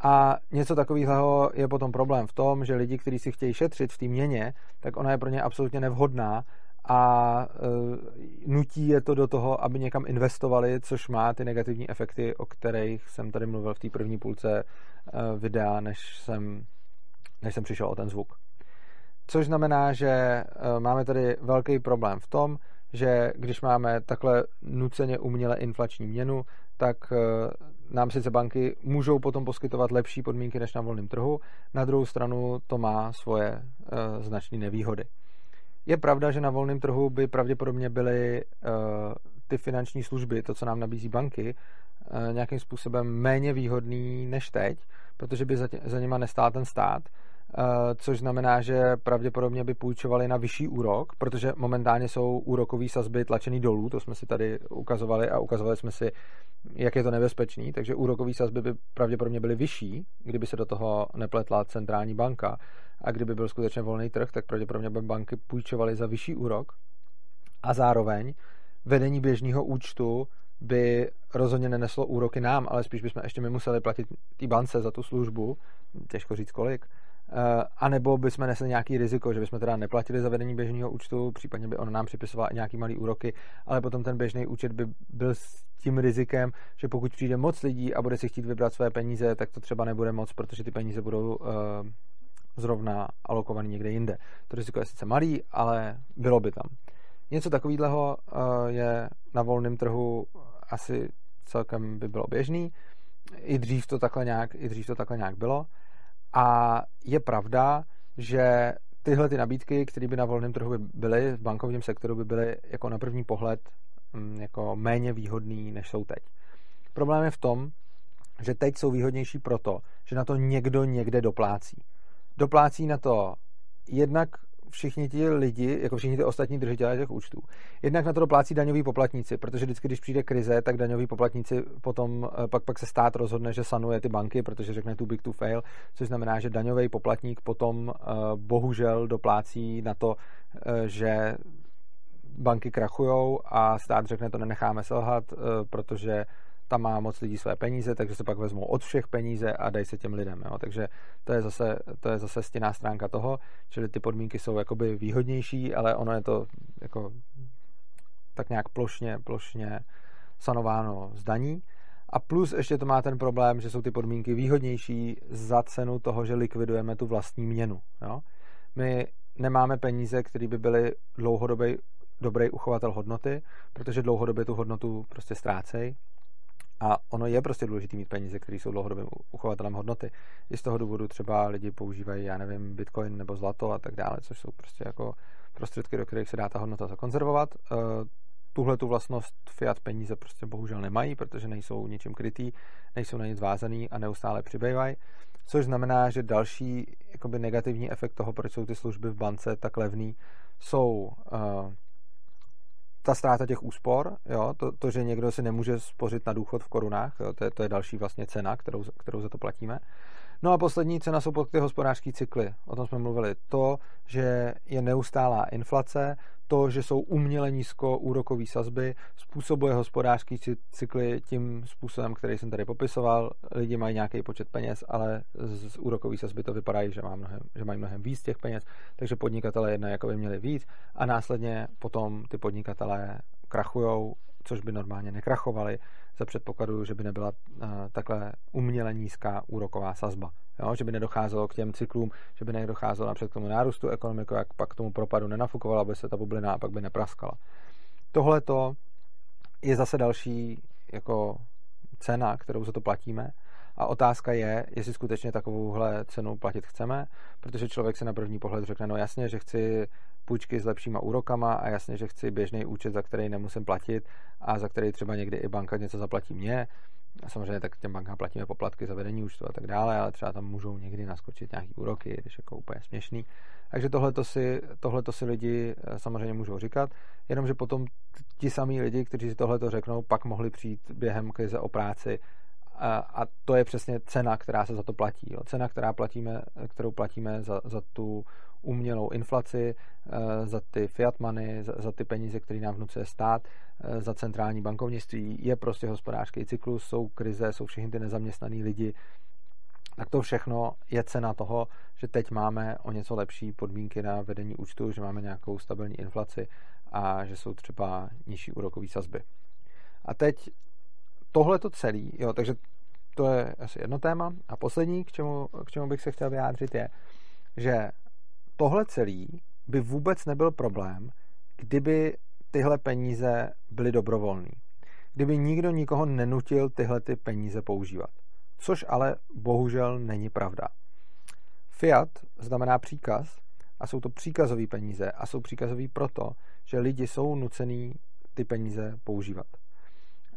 a něco takového je potom problém v tom, že lidi, kteří si chtějí šetřit v té měně, tak ona je pro ně absolutně nevhodná a e, nutí je to do toho, aby někam investovali, což má ty negativní efekty, o kterých jsem tady mluvil v té první půlce e, videa, než jsem, než jsem přišel o ten zvuk. Což znamená, že e, máme tady velký problém v tom, že když máme takhle nuceně uměle inflační měnu, tak nám sice banky můžou potom poskytovat lepší podmínky než na volném trhu, na druhou stranu to má svoje e, značné nevýhody. Je pravda, že na volném trhu by pravděpodobně byly uh, ty finanční služby, to, co nám nabízí banky, uh, nějakým způsobem méně výhodný než teď, protože by za, tě, za nima nestál ten stát, což znamená, že pravděpodobně by půjčovali na vyšší úrok, protože momentálně jsou úrokové sazby tlačený dolů, to jsme si tady ukazovali a ukazovali jsme si, jak je to nebezpečný, takže úrokové sazby by pravděpodobně byly vyšší, kdyby se do toho nepletla centrální banka. A kdyby byl skutečně volný trh, tak pravděpodobně by banky půjčovaly za vyšší úrok. A zároveň vedení běžného účtu by rozhodně neneslo úroky nám, ale spíš bychom ještě my museli platit té bance za tu službu, těžko říct kolik, eh, a nebo bychom nesli nějaký riziko, že bychom teda neplatili za vedení běžného účtu, případně by on nám připisoval nějaký malý úroky, ale potom ten běžný účet by byl s tím rizikem, že pokud přijde moc lidí a bude si chtít vybrat své peníze, tak to třeba nebude moc, protože ty peníze budou uh, zrovna alokovaný někde jinde. To riziko je sice malý, ale bylo by tam. Něco takového eh, je na volném trhu asi celkem by bylo běžný. I dřív to takhle nějak, i dřív to takhle nějak bylo. A je pravda, že tyhle ty nabídky, které by na volném trhu by byly, v bankovním sektoru by byly jako na první pohled mm, jako méně výhodný, než jsou teď. Problém je v tom, že teď jsou výhodnější proto, že na to někdo někde doplácí doplácí na to jednak všichni ti lidi, jako všichni ty ostatní držitelé těch účtů. Jednak na to doplácí daňoví poplatníci, protože vždycky, když přijde krize, tak daňoví poplatníci potom, eh, pak, pak se stát rozhodne, že sanuje ty banky, protože řekne too big to fail, což znamená, že daňový poplatník potom uh, bohužel doplácí na to, uh, že banky krachujou a stát řekne, to nenecháme selhat, protože tam má moc lidí své peníze, takže se pak vezmou od všech peníze a dají se těm lidem. Jo. Takže to je, zase, to je zase stěná stránka toho, čili ty podmínky jsou jakoby výhodnější, ale ono je to jako tak nějak plošně, plošně sanováno z daní. A plus ještě to má ten problém, že jsou ty podmínky výhodnější za cenu toho, že likvidujeme tu vlastní měnu. Jo? My nemáme peníze, které by byly dlouhodobě dobrý uchovatel hodnoty, protože dlouhodobě tu hodnotu prostě ztrácejí a ono je prostě důležité mít peníze, které jsou dlouhodobým uchovatelem hodnoty. I z toho důvodu třeba lidi používají, já nevím, bitcoin nebo zlato a tak dále, což jsou prostě jako prostředky, do kterých se dá ta hodnota zakonzervovat. Eh, tuhle tu vlastnost fiat peníze prostě bohužel nemají, protože nejsou ničím krytý, nejsou na nic vázaný a neustále přibývají. Což znamená, že další jakoby negativní efekt toho, proč jsou ty služby v bance tak levný, jsou uh, ta ztráta těch úspor, jo, to, to, že někdo si nemůže spořit na důchod v korunách, jo, to, je, to je další vlastně cena, kterou, kterou za to platíme. No a poslední cena jsou ty hospodářské cykly. O tom jsme mluvili. To, že je neustálá inflace, to, že jsou uměle nízko úrokové sazby, způsobuje hospodářský cykly tím způsobem, který jsem tady popisoval. Lidi mají nějaký počet peněz, ale z úrokové sazby to vypadá, že, má mnohem, že mají mnohem víc těch peněz, takže podnikatelé jedno jako by měli víc a následně potom ty podnikatelé krachujou, což by normálně nekrachovali za předpokladu, že by nebyla uh, takhle uměle nízká úroková sazba. Jo? Že by nedocházelo k těm cyklům, že by nedocházelo napřed k tomu nárůstu ekonomiky, jak pak k tomu propadu nenafukovala, aby se ta bublina a pak by nepraskala. Tohle je zase další jako cena, kterou za to platíme. A otázka je, jestli skutečně takovouhle cenu platit chceme, protože člověk si na první pohled řekne, no jasně, že chci půjčky s lepšíma úrokama a jasně, že chci běžný účet, za který nemusím platit a za který třeba někdy i banka něco zaplatí mě. A samozřejmě tak těm bankám platíme poplatky za vedení účtu a tak dále, ale třeba tam můžou někdy naskočit nějaký úroky, když jako úplně směšný. Takže tohle si, tohleto si lidi eh, samozřejmě můžou říkat, jenomže potom ti samí lidi, kteří si tohle řeknou, pak mohli přijít během krize o práci A, a to je přesně cena, která se za to platí. Jo. Cena, která platíme, kterou platíme za, za tu umělou inflaci, eh, za ty fiat money, za, ty peníze, které nám vnucuje stát, eh, za centrální bankovnictví, je prostě hospodářský cyklus, jsou krize, jsou všechny ty nezaměstnaný lidi, tak to všechno je cena toho, že teď máme o něco lepší podmínky na vedení účtu, že máme nějakou stabilní inflaci a že jsou třeba nižší úrokové sazby. A teď tohle to celý, jo, takže to je asi jedno téma. A poslední, k čemu, k čemu bych se chtěl vyjádřit, je, že tohle celý by vůbec nebyl problém, kdyby tyhle peníze byly dobrovolné. Kdyby nikdo nikoho nenutil tyhle ty peníze používat. Což ale bohužel není pravda. Fiat znamená příkaz a jsou to příkazové peníze a jsou příkazové proto, že lidi jsou nucený ty peníze používat.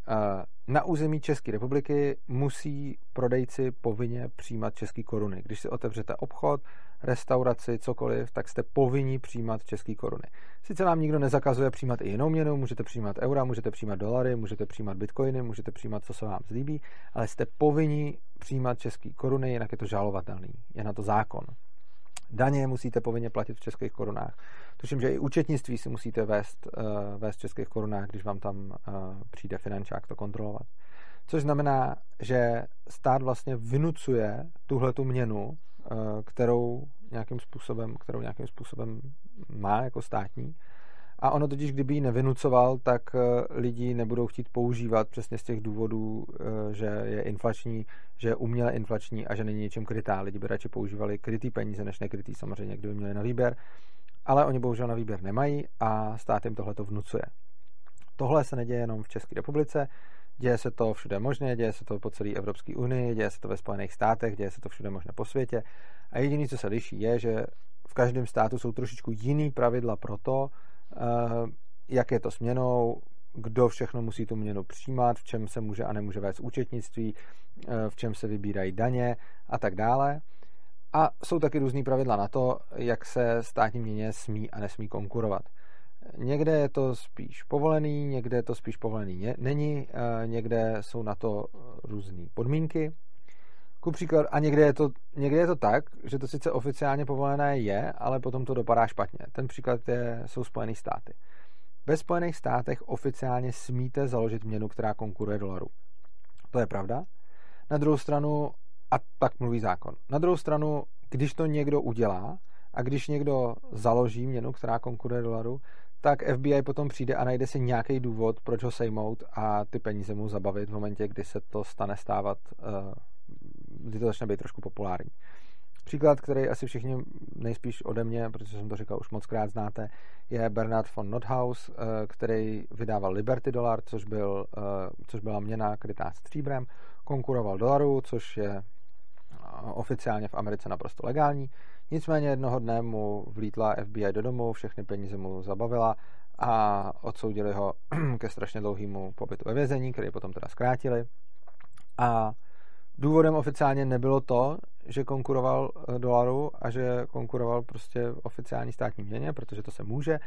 Eh, na území České republiky musí prodejci povinně přijímat české koruny. Když si otevřete obchod, restauraci, cokoliv, tak jste povinni přijímat české koruny. Sice vám nikdo nezakazuje přijímat i jinou měnu, můžete přijímat eura, můžete přijímat dolary, můžete přijímat bitcoiny, můžete přijímat, co se vám zlíbí, ale jste povinni přijímat české koruny, jinak je to žalovatelný. Je na to zákon. Daně musíte povinně platit v českých korunách. Tuším, že i účetnictví si musíte vést, uh, vést v českých korunách, když vám tam uh, přijde finančák to kontrolovat. Což znamená, že stát vlastně vynucuje tuhle tu měnu, uh, kterou nějakým způsobem, kterou nějakým způsobem má jako státní a ono totiž, kdyby ji nevynucoval, tak eh, lidi nebudou chtít používat přesně z těch důvodů, eh, že je inflační, že je uměle inflační a že není něčím krytá. Lidi by radši používali krytý peníze, než nekrytý samozřejmě, kdyby měli na výběr. Ale oni bohužel na výběr nemají a stát jim tohle to vnucuje. Tohle se neděje jenom v České republice, děje se to všude možně, děje se to po celé Evropské unii, děje se to ve Spojených státech, děje se to všude možné po světě. A jediné, co se liší, je, že v každém státu jsou trošičku jiný pravidla pro to, Eh, jak je to s měnou, kdo všechno musí tu měnu přijímat, v čem se může a nemůže vést účetnictví, eh, v čem se vybírají daně a tak dále. A jsou taky různý pravidla na to, jak se státní měně smí a nesmí konkurovat. Někde je to spíš povolený, někde to spíš povolený není, někde jsou na to různé podmínky. Ku příklad, a někde je, to, někde je to tak, že to sice oficiálně povolené je, ale potom to dopadá špatně. Ten příklad je, jsou Spojené státy. Ve Spojených státech oficiálně smíte založit měnu, která konkuruje dolaru. To je pravda. Na druhou stranu, a tak mluví zákon. Na druhou stranu, když to někdo udělá a když někdo založí měnu, která konkuruje dolaru, tak FBI potom přijde a najde si nějaký důvod, proč ho sejmout a ty peníze mu zabavit v momentě, kdy se to stane stávat uh, kdy to začne být trošku populární. Příklad, který asi všichni nejspíš ode mě, protože jsem to říkal už moc krát znáte, je Bernard von Nothaus, eh, který vydával Liberty dolar, což, byl, eh, což byla měna krytá stříbrem, konkuroval dolaru, což je eh, oficiálně v Americe naprosto legální. Nicméně jednoho dne mu vlítla FBI do domu, všechny peníze mu zabavila a odsoudili ho <clears throat> ke strašně dlouhému pobytu ve vězení, který potom teda zkrátili. A důvodem oficiálně nebylo to, že konkuroval eh, dolaru a že konkuroval prostě oficiální státní měně, protože to se může.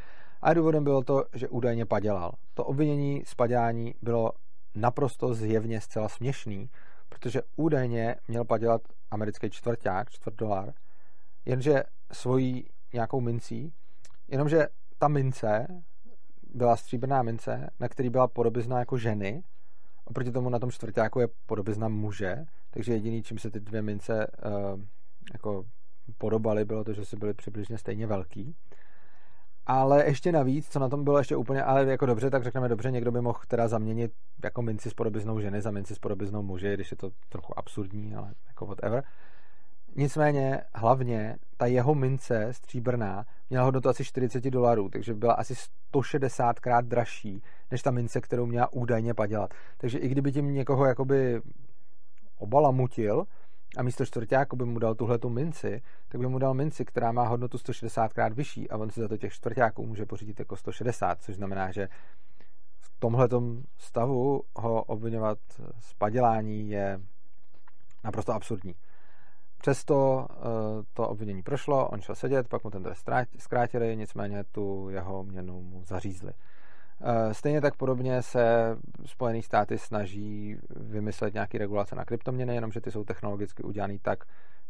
A důvodem bylo to, že údajně padělal. To obvinění z padělání bylo naprosto zjevně zcela směšný, protože údajně měl padělat americký čtvrták, čtvrt dolar, jenže svojí nějakou mincí, jenomže ta mince byla stříbrná mince, na který byla podobizna jako ženy, oproti tomu na tom čtvrtáku je podobizna muže, takže jediný, čím se ty dvě mince uh, jako podobaly, bylo to, že si byly přibližně stejně velký. Ale ještě navíc, co na tom bylo ještě úplně, ale jako dobře, tak řekneme dobře, někdo by mohl teda zaměnit jako minci s podobiznou ženy za minci s podobiznou muže, když je to trochu absurdní, ale jako whatever. Nicméně, hlavně, ta jeho mince stříbrná měla hodnotu asi 40 dolarů, takže byla asi 160 krát dražší, než ta mince, kterou měla údajně padělat. Takže i kdyby tím někoho jakoby obalamutil a místo čtvrtáku by mu dal tuhle tu minci, tak by mu dal minci, která má hodnotu 160 krát vyšší a on si za to těch čtvrtáků může pořídit jako 160, což znamená, že v tomhle stavu ho obvinovat z padělání je naprosto absurdní. Přesto eh, to obvinění prošlo, on šel sedět, pak mu ten trest zkrátili, nicméně tu jeho měnu mu zařízli. Stejně tak podobně se Spojené státy snaží vymyslet nějaké regulace na kryptoměny, jenomže ty jsou technologicky udělané tak,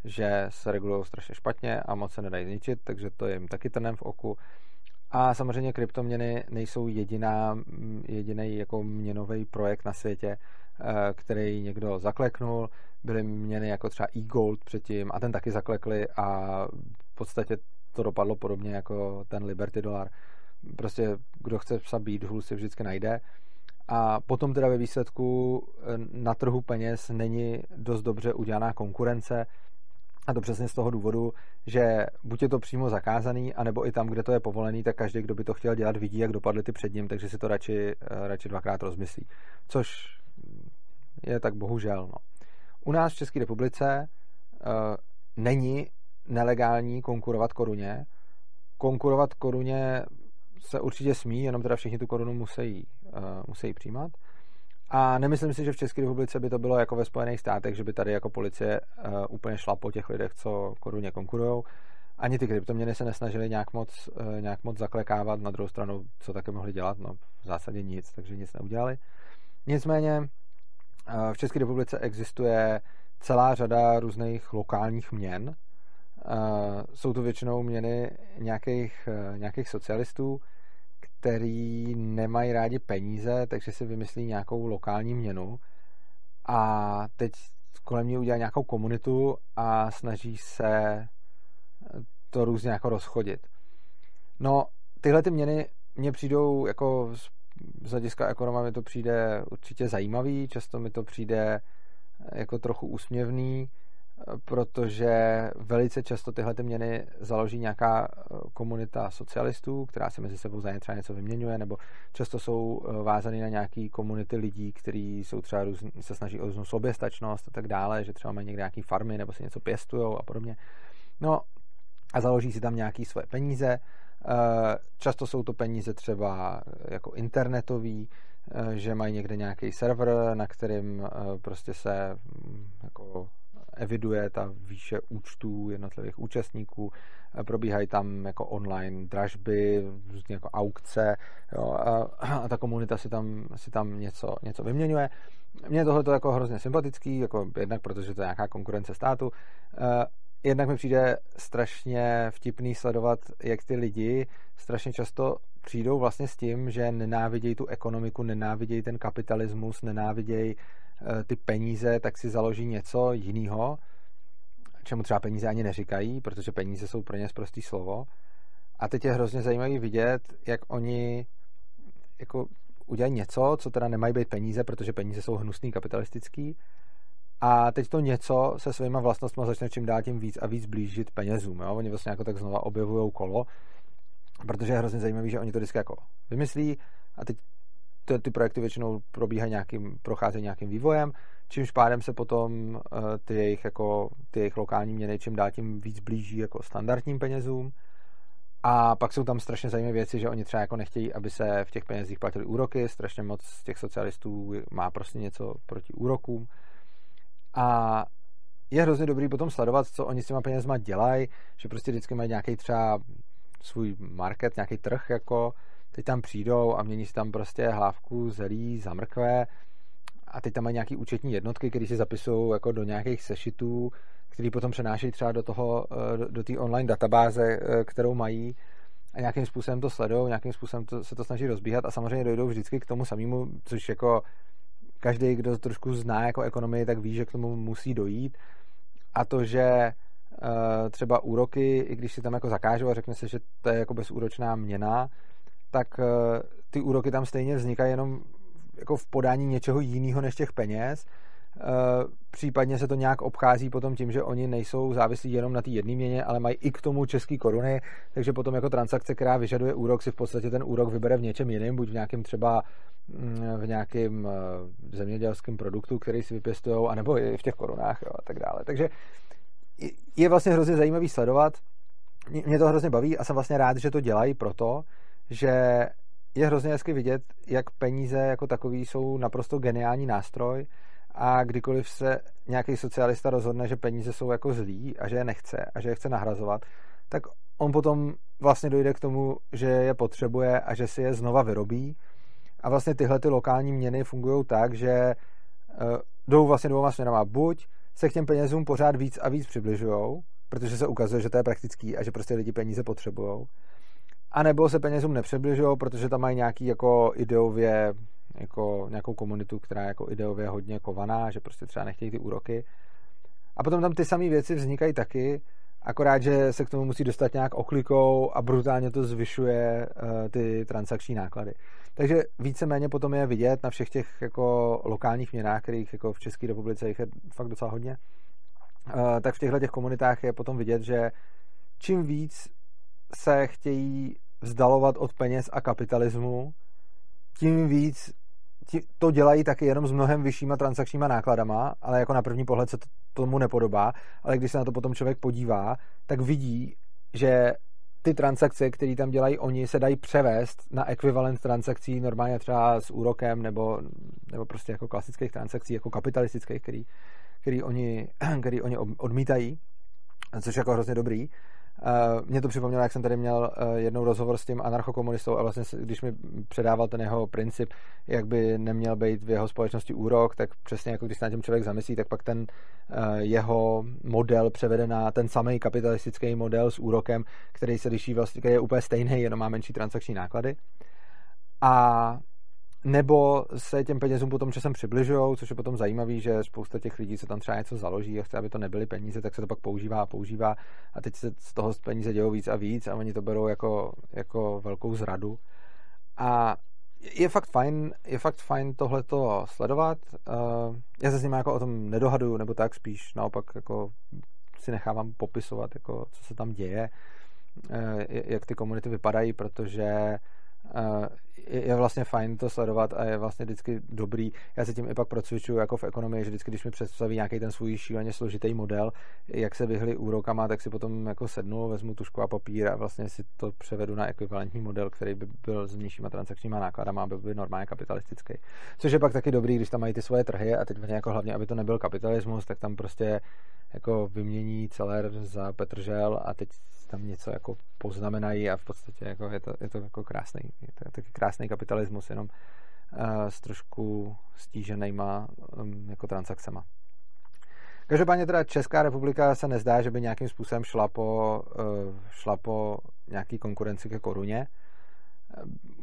že se regulují strašně špatně a moc se nedají zničit, takže to je jim taky trnem v oku. A samozřejmě kryptoměny nejsou jediná, jediný jako měnový projekt na světě, eh, který někdo zakleknul. Byly měny jako třeba e-gold předtím a ten taky zaklekli a v podstatě to dopadlo podobně jako ten Liberty dolar. Prostě kdo chce psa být hůl si vždycky najde. A potom teda ve výsledku eh, na trhu peněz není dost dobře udělaná konkurence, a to přesně z toho důvodu, že buď je to přímo zakázaný, anebo i tam, kde to je povolený, tak každý, kdo by to chtěl dělat, vidí, jak dopadly ty před ním, takže si to radši, eh, radši dvakrát rozmyslí. Což je tak bohužel. No. U nás v České republice uh, není nelegální konkurovat koruně. Konkurovat koruně se určitě smí, jenom teda všichni tu korunu musí, uh, musí přijímat. A nemyslím si, že v České republice by to bylo jako ve Spojených státech, že by tady jako policie uh, úplně šla po těch lidech, co koruně konkurují. Ani ty kryptoměny se nesnažili nějak moc, uh, nějak moc zaklekávat, na druhou stranu, co také mohli dělat, no v zásadě nic, takže nic neudělali. Nicméně uh, v České republice existuje celá řada různých lokálních měn. Uh, jsou to většinou měny nějakých, uh, nějakých socialistů, který nemají rádi peníze, takže si vymyslí nějakou lokální měnu a teď kolem ní udělá nějakou komunitu a snaží se to různě jako rozchodit. No, tyhle ty měny mně přijdou jako z hlediska ekonoma mi to přijde určitě zajímavý, často mi to přijde jako trochu úsměvný, protože velice často tyhle ty měny založí nějaká eh, komunita socialistů, která se mezi sebou za třeba něco vyměňuje, nebo často jsou eh, vázaný na nějaký komunity lidí, kteří jsou třeba růz, se snaží o různou soběstačnost a tak dále, že třeba mají někde nějaký farmy nebo si něco pěstují a podobně. No a založí si tam nějaký své peníze. Eh, často jsou to peníze třeba jako internetový, že mají někde nějaký server, na kterým prostě se mm, jako eviduje ta výše účtů jednotlivých účastníků, eh, probíhají tam jako online dražby, jako aukce jo, a, a ta komunita si tam, si tam něco, něco vyměňuje. Mně tohle to jako hrozně sympatický, jako jednak protože to je nějaká konkurence státu, eh, jednak mi přijde strašně vtipný sledovat, jak ty lidi strašně často přijdou vlastně s tím, že nenávidějí tu ekonomiku, nenávidějí ten kapitalismus, nenávidějí ty peníze, tak si založí něco jiného, čemu třeba peníze ani neříkají, protože peníze jsou pro ně prostý slovo. A teď je hrozně zajímavý vidět, jak oni jako udělají něco, co teda nemají být peníze, protože peníze jsou hnusný kapitalistický. A teď to něco se svýma vlastnostmi začne čím dál tím víc a víc blížit penězům. Jo? Oni vlastně jako tak znova objevují kolo, protože je hrozně zajímavý, že oni to vždycky jako vymyslí a teď ty, ty projekty většinou probíhají nějakým, procházejí nějakým vývojem, čímž pádem se potom uh, ty jejich, jako, ty jejich lokální měny čím dál tím víc blíží jako standardním penězům. A pak jsou tam strašně zajímavé věci, že oni třeba jako nechtějí, aby se v těch penězích platily úroky, strašně moc z těch socialistů má prostě něco proti úrokům. A je hrozně dobrý potom sledovat, co oni s těma penězma dělají, že prostě vždycky mají nějaký třeba svůj market, nějaký trh, jako teď tam přijdou a mění si tam prostě hlávku zelí za mrkve a teď tam mají nějaký účetní jednotky, které si zapisují jako do nějakých sešitů, který potom přenášejí třeba do toho, eh, do, do té online databáze, eh, kterou mají. A nějakým způsobem to sledují, nějakým způsobem to, se to snaží rozbíhat a samozřejmě dojdou vždycky k tomu samému, což jako každý, kdo trošku zná jako ekonomii, tak ví, že k tomu musí dojít. A to, že uh, třeba úroky, i když si tam jako zakážou a řekne se, že to je jako bezúročná měna, tak eh, ty úroky tam stejně vznikají jenom jako v podání něčeho jiného než těch peněz. Eh, případně se to nějak obchází potom tím, že oni nejsou závislí jenom na té jedné měně, ale mají i k tomu české koruny, takže potom jako transakce, která vyžaduje úrok, si v podstatě ten úrok vybere v něčem jiném, buď v nějakém třeba mm, v nějakém eh, zemědělském produktu, který si vypěstují, anebo i v těch korunách jo, a tak dále. Takže je vlastně hrozně zajímavý sledovat. Mě to hrozně baví a jsem vlastně rád, že to dělají proto, že je hrozně hezky vidět, jak peníze jako takový jsou naprosto geniální nástroj a kdykoliv se nějaký socialista rozhodne, že peníze jsou jako zlí a že je nechce a že je chce nahrazovat, tak on potom vlastně dojde k tomu, že je potřebuje a že si je znova vyrobí A vlastně tyhle ty lokální měny fungují tak, že uh, jdou vlastně dvouma směrama. Buď se k těm penězům pořád víc a víc přibližují, protože se ukazuje, že to je praktický a že prostě lidi peníze potřebují. A nebo se penězům nepřibližují, protože tam mají nějaký jako ideově, jako nějakou komunitu, která je jako ideově hodně kovaná, že prostě třeba nechtějí ty úroky. A potom tam ty samé věci vznikají taky, akorát, že se k tomu musí dostat nějak oklikou a brutálně to zvyšuje uh, ty transakční náklady. Takže víceméně potom je vidět na všech těch jako lokálních měnách, kterých jako v České republice jich je fakt docela hodně, uh, tak v těchto těch komunitách je potom vidět, že čím víc se chtějí vzdalovat od peněz a kapitalismu, tím víc to dělají taky jenom s mnohem vyššíma transakčníma nákladama, ale jako na první pohled se to tomu nepodobá, ale když se na to potom člověk podívá, tak vidí, že ty transakce, které tam dělají oni, se dají převést na ekvivalent transakcí normálně třeba s úrokem nebo, nebo prostě jako klasických transakcí, jako kapitalistických, který, který, oni, <clears throat> který oni odmítají, což je jako hrozně dobrý. Uh, mě to připomnělo, jak jsem tady měl uh, jednou rozhovor s tím anarchokomunistou a vlastně, když mi předával ten jeho princip, jak by neměl být v jeho společnosti úrok, tak přesně jako když se na tím člověk zamyslí, tak pak ten uh, jeho model převede na ten samý kapitalistický model s úrokem, který se liší vlastně, který je úplně stejný, jenom má menší transakční náklady. A nebo se těm penězům potom časem přibližují, což je potom zajímavý, že spousta těch lidí, co tam třeba něco založí a chce, aby to nebyly peníze, tak se to pak používá a používá a teď se z toho peníze dějou víc a víc a oni to berou jako, jako velkou zradu. A je fakt fajn, je fakt fajn tohleto sledovat. Uh, já se s nimi jako o tom nedohaduju, nebo tak spíš naopak jako si nechávám popisovat, jako co se tam děje, uh, jak ty komunity vypadají, protože je vlastně fajn to sledovat a je vlastně vždycky dobrý. Já se tím i pak procvičuju jako v ekonomii, že vždycky, když mi představí nějaký ten svůj šíleně složitý model, jak se vyhly úrokama, tak si potom jako sednu, vezmu tušku a papír a vlastně si to převedu na ekvivalentní model, který by byl s nižšíma transakčníma nákladama, aby byl normálně kapitalistický. Což je pak taky dobrý, když tam mají ty svoje trhy a teď jako hlavně, aby to nebyl kapitalismus, tak tam prostě jako vymění celer za Petržel a teď tam něco jako poznamenají a v podstatě jako je, to, je to jako krásný, je to taky krásný kapitalismus, jenom uh, s trošku stíženýma um, jako transakcema. Každopádně teda Česká republika se nezdá, že by nějakým způsobem šla po, uh, šla po nějaký konkurenci ke koruně.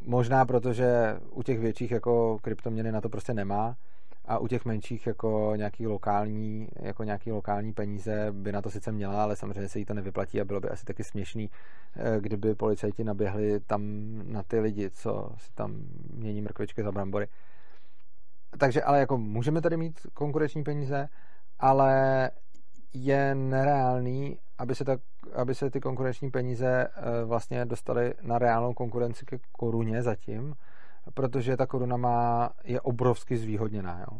Možná protože u těch větších jako kryptoměny na to prostě nemá a u těch menších jako nějaký lokální, jako nějaký lokální peníze by na to sice měla, ale samozřejmě se jí to nevyplatí a bylo by asi taky směšný, eh, kdyby policajti naběhli tam na ty lidi, co si tam mění mrkvičky za brambory. Takže ale jako můžeme tady mít konkurenční peníze, ale je nereálný, aby se, ta, aby se ty konkurenční peníze eh, vlastně dostaly na reálnou konkurenci ke koruně zatím, protože ta koruna má, je obrovsky zvýhodněná. Jo.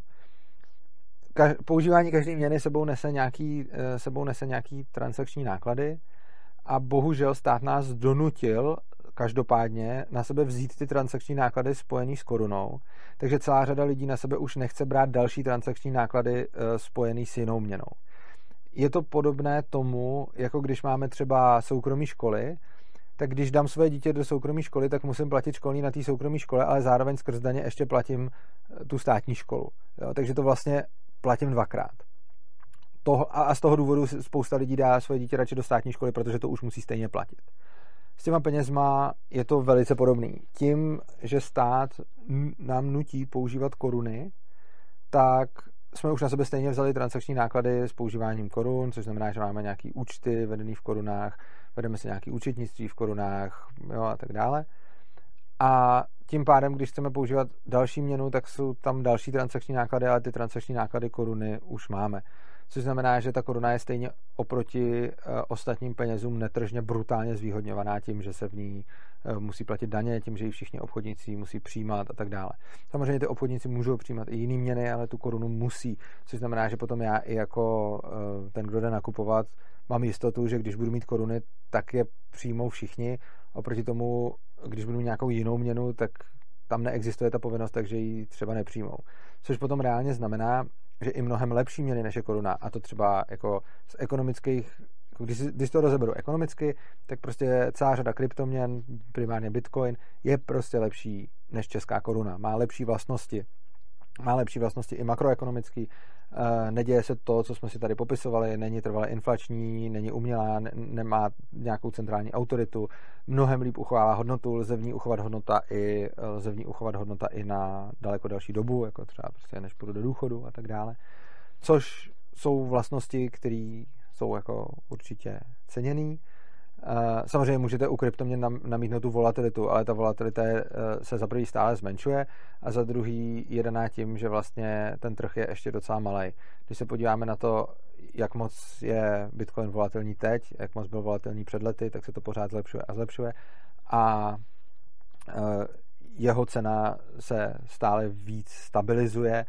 Kaž, používání každé měny sebou nese, nějaký, eh, sebou nese nějaký transakční náklady a bohužel stát nás donutil každopádně na sebe vzít ty transakční náklady spojený s korunou, takže celá řada lidí na sebe už nechce brát další transakční náklady eh, spojený s jinou měnou. Je to podobné tomu, jako když máme třeba soukromí školy, tak když dám své dítě do soukromé školy, tak musím platit školní na té soukromé škole, ale zároveň skrz daně ještě platím eh, tu státní školu. Jo, takže to vlastně platím dvakrát. To, a z toho důvodu spousta lidí dá svoje dítě radši do státní školy, protože to už musí stejně platit. S těma penězma je to velice podobný. Tím, že stát nám nutí používat koruny, tak jsme už na sebe stejně vzali transakční náklady s používáním korun, což znamená, že máme nějaký účty vedený v korunách, vedeme si nějaký účetnictví v korunách jo, a tak dále. A tím pádem, když chceme používat další měnu, tak jsou tam další transakční náklady, ale ty transakční náklady koruny už máme. Což znamená, že ta koruna je stejně oproti uh, ostatním penězům netržně brutálně zvýhodňovaná tím, že se v ní uh, musí platit daně, tím, že ji všichni obchodníci musí přijímat a tak dále. Samozřejmě ty obchodníci můžou přijímat i jiné měny, ale tu korunu musí, což znamená, že potom já i jako uh, ten, kdo jde nakupovat, mám jistotu, že když budu mít koruny, tak je přijmou všichni. Oproti tomu, když budu mít nějakou jinou měnu, tak tam neexistuje ta povinnost, takže ji třeba nepřijmou. Což potom reálně znamená, že i mnohem lepší měny než je koruna, a to třeba jako z ekonomických, jako když, když to rozeberu ekonomicky, tak prostě celá řada kryptoměn, primárně Bitcoin, je prostě lepší než česká koruna. Má lepší vlastnosti. Má lepší vlastnosti i makroekonomický. Eh, neděje se to, co jsme si tady popisovali, není trvale inflační, není umělá, nemá nějakou centrální autoritu, mnohem líp uchovává hodnotu, lze v ní uchovat hodnota i, lze v ní uchovat hodnota i na daleko další dobu, jako třeba prostě než půjdu do důchodu a tak dále. Což jsou vlastnosti, které jsou jako určitě ceněný. Eh, samozřejmě můžete u kryptoměn namítnout tu volatilitu, ale ta volatilita eh, se za prvý stále zmenšuje a za druhý je daná tím, že vlastně ten trh je ještě docela malý. Když se podíváme na to, jak moc je Bitcoin volatilní teď, jak moc byl volatilní před lety, tak se to pořád zlepšuje a zlepšuje a eh, jeho cena se stále víc stabilizuje,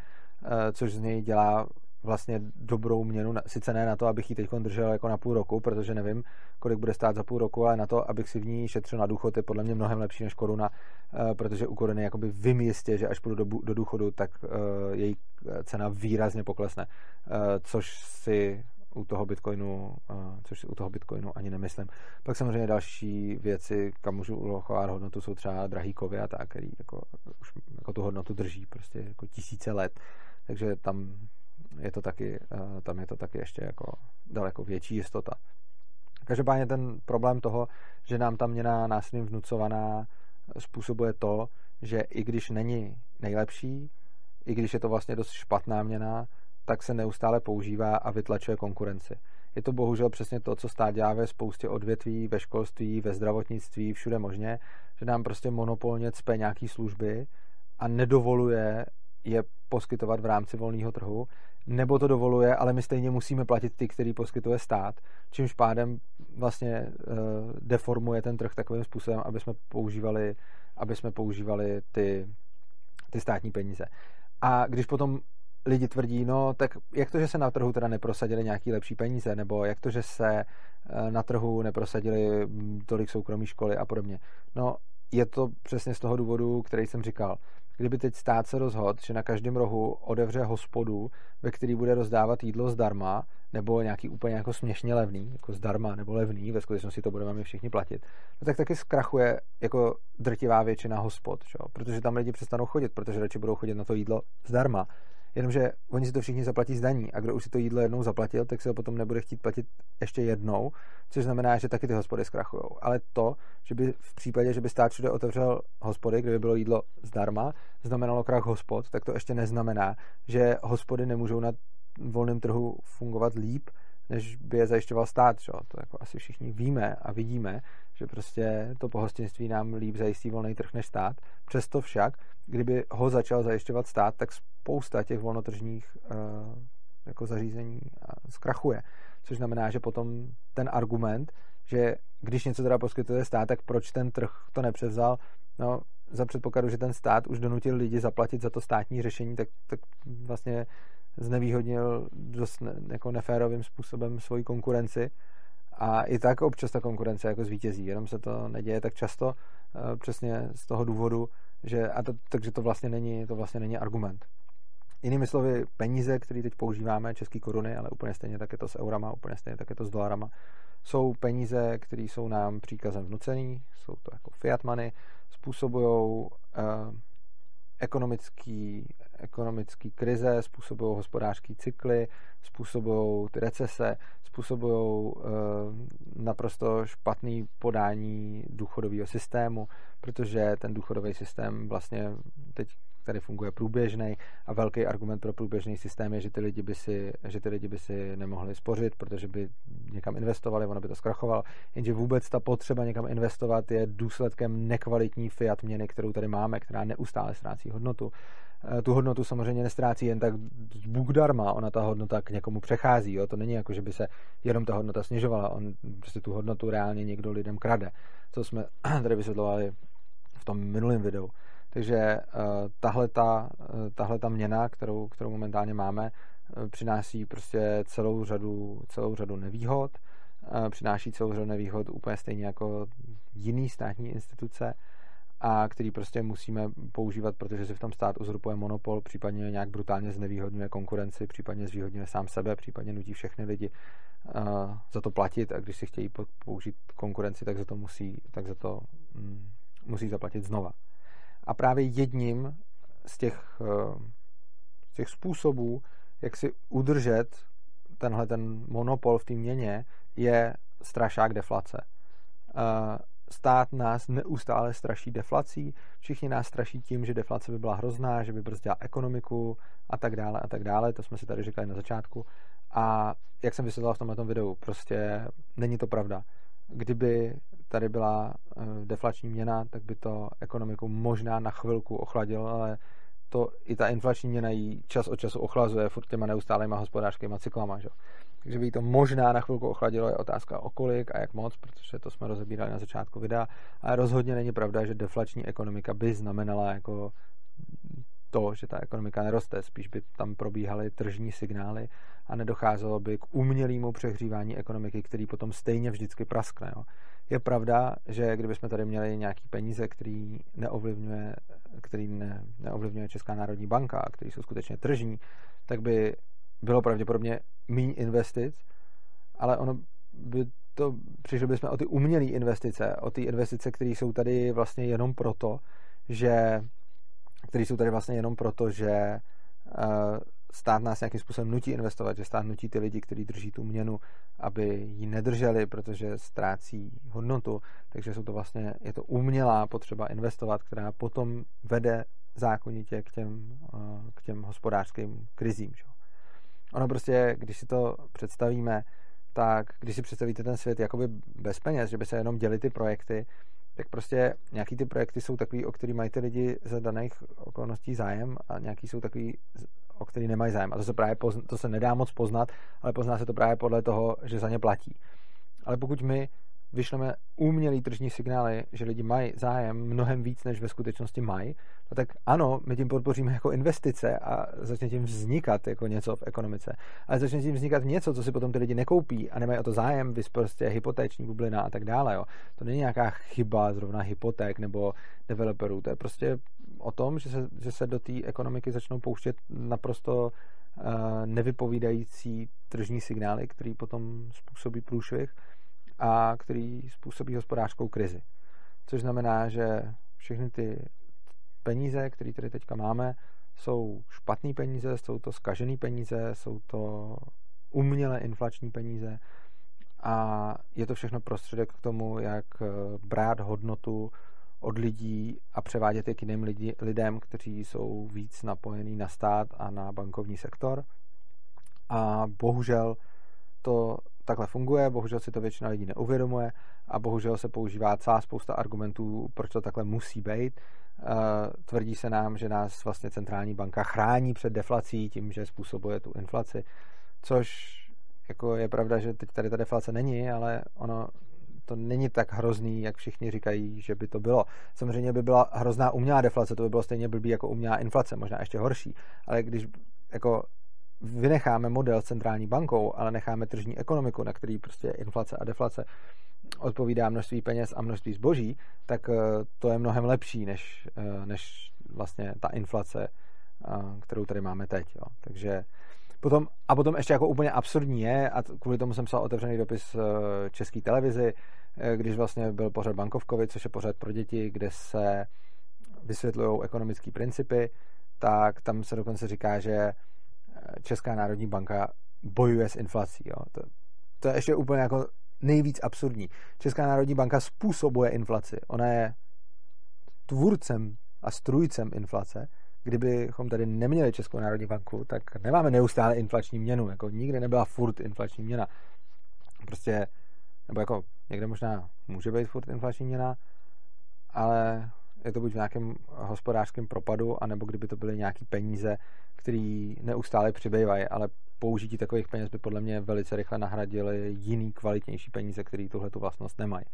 což z něj dělá vlastně dobrou měnu, sice ne na to, abych ji teď držel jako na půl roku, protože nevím, kolik bude stát za půl roku, ale na to, abych si v ní šetřil na důchod, je podle mě mnohem lepší než koruna, eh, protože u koruny jakoby vím jistě, že až půjdu do, do důchodu, tak eh, její cena výrazně poklesne, eh, což si u toho Bitcoinu, což si u toho Bitcoinu ani nemyslím. Pak samozřejmě další věci, kam můžu ulokovat hodnotu, jsou třeba drahý kovy a tak, který jako, už jako tu hodnotu drží prostě jako tisíce let. Takže tam je to taky, eh, tam je to taky ještě jako daleko větší jistota. Každopádně ten problém toho, že nám ta měna násilím vnucovaná způsobuje to, že i když není nejlepší, i když je to vlastně dost špatná měna, tak se neustále používá a vytlačuje konkurenci. Je to bohužel přesně to, co stát dělá ve spoustě odvětví, ve školství, ve zdravotnictví, všude možně, že nám prostě monopolně cpe nějaký služby a nedovoluje je poskytovat v rámci volného trhu, nebo to dovoluje, ale my stejně musíme platit ty, který poskytuje stát, čímž pádem vlastně uh, deformuje ten trh takovým způsobem, aby jsme používali, aby jsme používali ty, ty státní peníze. A když potom lidi tvrdí, no tak jak to, že se na trhu teda neprosadili nějaký lepší peníze, nebo jak to, že se eh, na trhu neprosadili hm, tolik soukromí školy a podobně. No je to přesně z toho důvodu, který jsem říkal kdyby teď stát se rozhodl, že na každém rohu odevře hospodu, ve který bude rozdávat jídlo zdarma, nebo nějaký úplně jako směšně levný, jako zdarma nebo levný, ve skutečnosti to budeme my všichni platit, no tak taky zkrachuje jako drtivá většina hospod, čo? protože tam lidi přestanou chodit, protože radši budou chodit na to jídlo zdarma Jenomže oni si to všichni zaplatí z daní a kdo už si to jídlo jednou zaplatil, tak se ho potom nebude chtít platit ještě jednou, což znamená, že taky ty hospody zkrachují. Ale to, že by v případě, že by stát všude otevřel hospody, kde by bylo jídlo zdarma, znamenalo krach hospod, tak to ještě neznamená, že hospody nemůžou na volném trhu fungovat líp, než by je zajišťoval stát. Čo? To jako asi všichni víme a vidíme, že prostě to pohostinství nám líp zajistí volný trh než stát. Přesto však, kdyby ho začal zajišťovat stát, tak spousta těch volnotržních uh, jako zařízení zkrachuje. Což znamená, že potom ten argument, že když něco teda poskytuje stát, tak proč ten trh to nepřevzal, no za předpokladu, že ten stát už donutil lidi zaplatit za to státní řešení, tak, tak vlastně znevýhodnil dost ne, jako neférovým způsobem svoji konkurenci a i tak občas ta konkurence jako zvítězí, jenom se to neděje tak často, eh, přesně z toho důvodu, že, a to, takže to vlastně, není, to vlastně není argument. Jinými slovy, peníze, které teď používáme, české koruny, ale úplně stejně tak je to s eurama, úplně stejně tak je to s dolarama, jsou peníze, které jsou nám příkazem vnucený, jsou to jako fiat money, způsobují uh, ekonomický, ekonomický krize, způsobují hospodářské cykly, způsobují ty recese, způsobují e, naprosto špatný podání důchodového systému, protože ten důchodový systém vlastně teď tady funguje průběžný a velký argument pro průběžný systém je, že ty lidi by si, že ty lidi by si nemohli spořit, protože by někam investovali, ono by to zkrachovalo. Jenže vůbec ta potřeba někam investovat je důsledkem nekvalitní fiat měny, kterou tady máme, která neustále ztrácí hodnotu. Eh, tu hodnotu samozřejmě nestrácí jen tak Bůh darma, ona ta hodnota k někomu přechází. Jo? To není jako, že by se jenom ta hodnota snižovala, on prostě tu hodnotu reálně někdo lidem krade. Co jsme <clears throat> tady vysvětlovali v tom minulém videu. Takže uh, tahle ta, uh, tahle ta měna, kterou, kterou momentálně máme, uh, přináší prostě celou řadu, celou řadu nevýhod, přináší celou řadu nevýhod úplně stejně jako jiný státní instituce a který prostě musíme používat, protože si v tom stát uzurpuje monopol, případně nějak brutálně znevýhodňuje konkurenci, případně zvýhodňuje sám sebe, případně nutí všechny lidi uh, za to platit a když si chtějí použít konkurenci, tak za to musí, tak za to um, musí zaplatit znova. A právě jedním z těch, z těch způsobů, jak si udržet tenhle ten monopol v té měně, je strašák deflace. Stát nás neustále straší deflací, všichni nás straší tím, že deflace by byla hrozná, že by brzdila ekonomiku a tak dále a tak dále, to jsme si tady říkali na začátku. A jak jsem vysvětlil v tomhle videu, prostě není to pravda. Kdyby tady byla eh, deflační měna, tak by to ekonomiku možná na chvilku ochladilo, ale to i ta inflační měna jí čas od času ochlazuje furt těma neustálýma hospodářskýma cyklama. Že? Takže by jí to možná na chvilku ochladilo, je otázka o kolik a jak moc, protože to jsme rozebírali na začátku videa, ale rozhodně není pravda, že deflační ekonomika by znamenala jako to, že ta ekonomika neroste, spíš by tam probíhaly tržní signály a nedocházelo by k umělému přehřívání ekonomiky, který potom stejně vždycky praskne. Jo. Je pravda, že kdybychom tady měli nějaký peníze, který neovlivňuje, který ne, neovlivňuje Česká národní banka, a který jsou skutečně tržní, tak by bylo pravděpodobně méně investic, ale ono by to, přišli bychom o ty umělé investice, o ty investice, které jsou tady vlastně jenom proto, že které jsou tady vlastně jenom proto, že eh, stát nás nějakým způsobem nutí investovat, že stát nutí ty lidi, kteří drží tu měnu, aby ji nedrželi, protože ztrácí hodnotu. Takže jsou to vlastně, je to umělá potřeba investovat, která potom vede zákonitě k těm, eh, k těm hospodářským krizím. Že? Ono prostě, když si to představíme, tak když si představíte ten svět jakoby bez peněz, že by se jenom děli ty projekty, tak prostě nějaký ty projekty jsou takový, o který mají ty lidi za daných okolností zájem a nějaký jsou takový, o který nemají zájem. A to se právě pozna, to se nedá moc poznat, ale pozná se to právě podle toho, že za ně platí. Ale pokud my vyšleme umělý tržní signály, že lidi mají zájem mnohem víc, než ve skutečnosti mají, no tak ano, my tím podpoříme jako investice a začne tím vznikat jako něco v ekonomice. Ale začne tím vznikat něco, co si potom ty lidi nekoupí a nemají o to zájem, vys prostě hypotéční bublina a tak dále. Jo. To není nějaká chyba zrovna hypoték nebo developerů. To je prostě o tom, že se, že se do té ekonomiky začnou pouštět naprosto uh, nevypovídající tržní signály, který potom způsobí průšvih a který způsobí hospodářskou krizi. Což znamená, že všechny ty peníze, které tady teďka máme, jsou špatné peníze, jsou to skažené peníze, jsou to uměle inflační peníze a je to všechno prostředek k tomu, jak eh, brát hodnotu od lidí a převádět je k jiným lidi, lidem, kteří jsou víc napojení na stát a na bankovní sektor. A bohužel to takhle funguje, bohužel si to většina lidí neuvědomuje a bohužel se používá celá spousta argumentů, proč to takhle musí být. Eh, tvrdí se nám, že nás vlastně centrální banka chrání před deflací tím, že způsobuje tu inflaci, což jako je pravda, že teď tady ta deflace není, ale ono to není tak hrozný, jak všichni říkají, že by to bylo. Samozřejmě by byla hrozná umělá deflace, to by bylo stejně blbý jako umělá inflace, možná ještě horší. Ale když jako vynecháme model centrální bankou, ale necháme tržní ekonomiku, na který prostě inflace a deflace odpovídá množství peněz a množství zboží, tak eh, to je mnohem lepší než, eh, než vlastně ta inflace, eh, kterou tady máme teď. Jo. Takže potom, a potom ještě jako úplně absurdní je, a kvůli tomu jsem psal otevřený dopis české televizi, když vlastně byl pořad Bankovkovi, což je pořad pro děti, kde se vysvětlují ekonomické principy, tak tam se dokonce říká, že Česká národní banka bojuje s inflací. Jo. To, to je ještě úplně jako nejvíc absurdní. Česká národní banka způsobuje inflaci. Ona je tvůrcem a strujcem inflace. Kdybychom tady neměli Českou národní banku, tak nemáme neustále inflační měnu. Jako nikdy nebyla furt inflační měna. Prostě, nebo jako někde možná může být furt inflační měna, ale je to buď v nějakém hospodářském propadu, anebo kdyby to byly nějaké peníze, které neustále přibývají, ale použití takových peněz by podle mě velice rychle nahradily jiný kvalitnější peníze, které tuhle tu vlastnost nemají.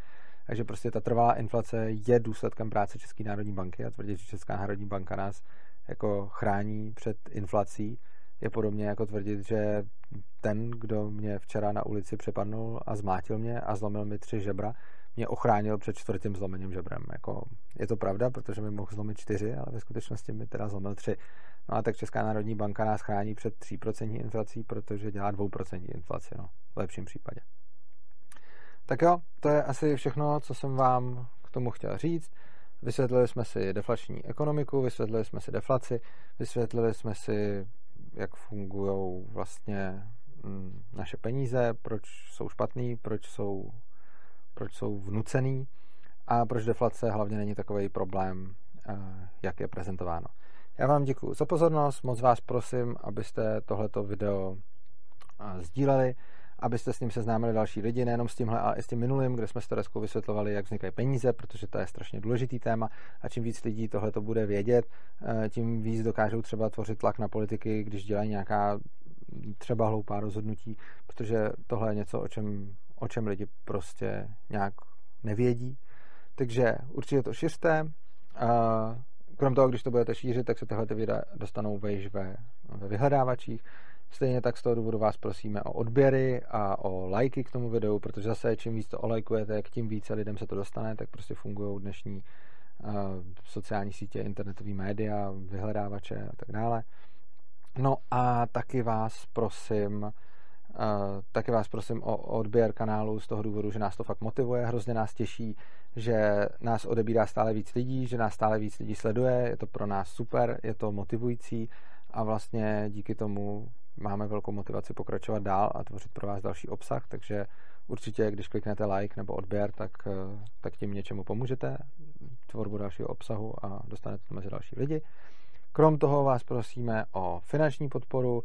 Takže prostě ta trvalá inflace je důsledkem práce České národní banky a tvrdit, že Česká národní banka nás jako chrání před inflací, je podobně jako tvrdit, že ten, kdo mě včera na ulici přepadnul a zmátil mě a zlomil mi tři žebra, mě ochránil před čtvrtým zlomením žebrem. Jako, je to pravda, protože mi mohl zlomit čtyři, ale ve skutečnosti mi teda zlomil tři. No a tak Česká národní banka nás chrání před 3% inflací, protože dělá 2% inflaci, no, v lepším případě. Tak jo, to je asi všechno, co jsem vám k tomu chtěl říct. Vysvětlili jsme si deflační ekonomiku, vysvětlili jsme si deflaci, vysvětlili jsme si, jak fungují vlastně mm, naše peníze, proč jsou špatný, proč jsou, proč jsou vnucený a proč deflace hlavně není takový problém, eh, jak je prezentováno. Já vám děkuji za pozornost, moc vás prosím, abyste tohleto video eh, sdíleli, abyste s ním seznámili další lidi, nejenom s tímhle, ale i s tím minulým, kde jsme s Tereskou vysvětlovali, jak vznikají peníze, protože to je strašně důležitý téma a čím víc lidí tohle to bude vědět, eh, tím víc dokážou třeba tvořit tlak na politiky, když dělají nějaká třeba hloupá rozhodnutí, protože tohle je něco, o čem, o čem lidi prostě nějak nevědí. Takže určitě to šiřte. Krom toho, když to budete šířit, tak se tyhle videa dostanou vejš ve, ve vyhledávačích. Stejně tak z toho důvodu vás prosíme o odběry a o lajky k tomu videu, protože zase čím víc to olajkujete, k tím více lidem se to dostane, tak prostě fungují dnešní uh, sociální sítě, internetové média, vyhledávače a tak dále. No a taky vás prosím, taky vás prosím o, odběr kanálu z toho důvodu, že nás to fakt motivuje, hrozně nás těší, že nás odebírá stále víc lidí, že nás stále víc lidí sleduje, je to pro nás super, je to motivující a vlastně díky tomu máme velkou motivaci pokračovat dál a tvořit pro vás další obsah, takže určitě, když kliknete like nebo odběr, tak, eh, tak tím něčemu pomůžete tvorbu dalšího obsahu a dostanete to mezi další lidi. Krom toho vás prosíme o finanční podporu.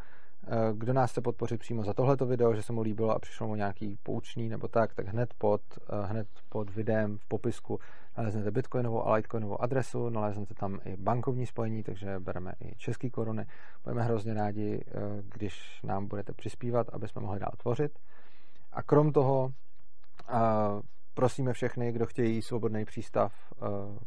Eh, kdo nás chce podpořit přímo za tohleto video, že se mu líbilo a přišlo mu nějaký poučný nebo tak, tak hned pod, eh, hned pod videem v popisku naleznete bitcoinovou a litecoinovou adresu, naleznete tam i bankovní spojení, takže bereme i český koruny. Budeme hrozně rádi, eh, když nám budete přispívat, aby jsme mohli dál tvořit. A krom toho prosíme všechny, kdo chtějí svobodný přístav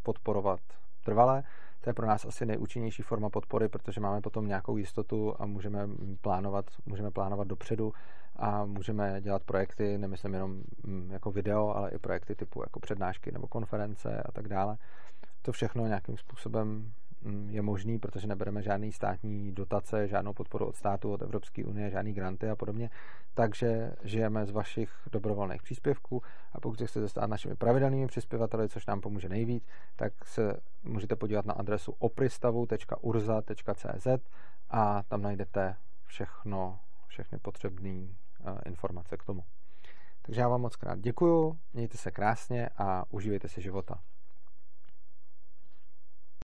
podporovat trvale, to je pro nás asi nejúčinnější forma podpory, protože máme potom nějakou jistotu a můžeme plánovat, můžeme plánovat dopředu a můžeme dělat projekty, nemyslím jenom mm, jako video, ale i projekty typu jako přednášky nebo konference a tak dále. To všechno nějakým způsobem je možný, protože nebereme žádný státní dotace, žádnou podporu od státu, od Evropské unie, žádný granty a podobně. Takže žijeme z vašich dobrovolných příspěvků a pokud se chcete stát našimi pravidelnými přispěvateli, což nám pomůže nejvíc, tak se můžete podívat na adresu opristavu.urza.cz a tam najdete všechno, všechny potřebné uh, informace k tomu. Takže já vám moc krát děkuju, mějte se krásně a užívejte si života.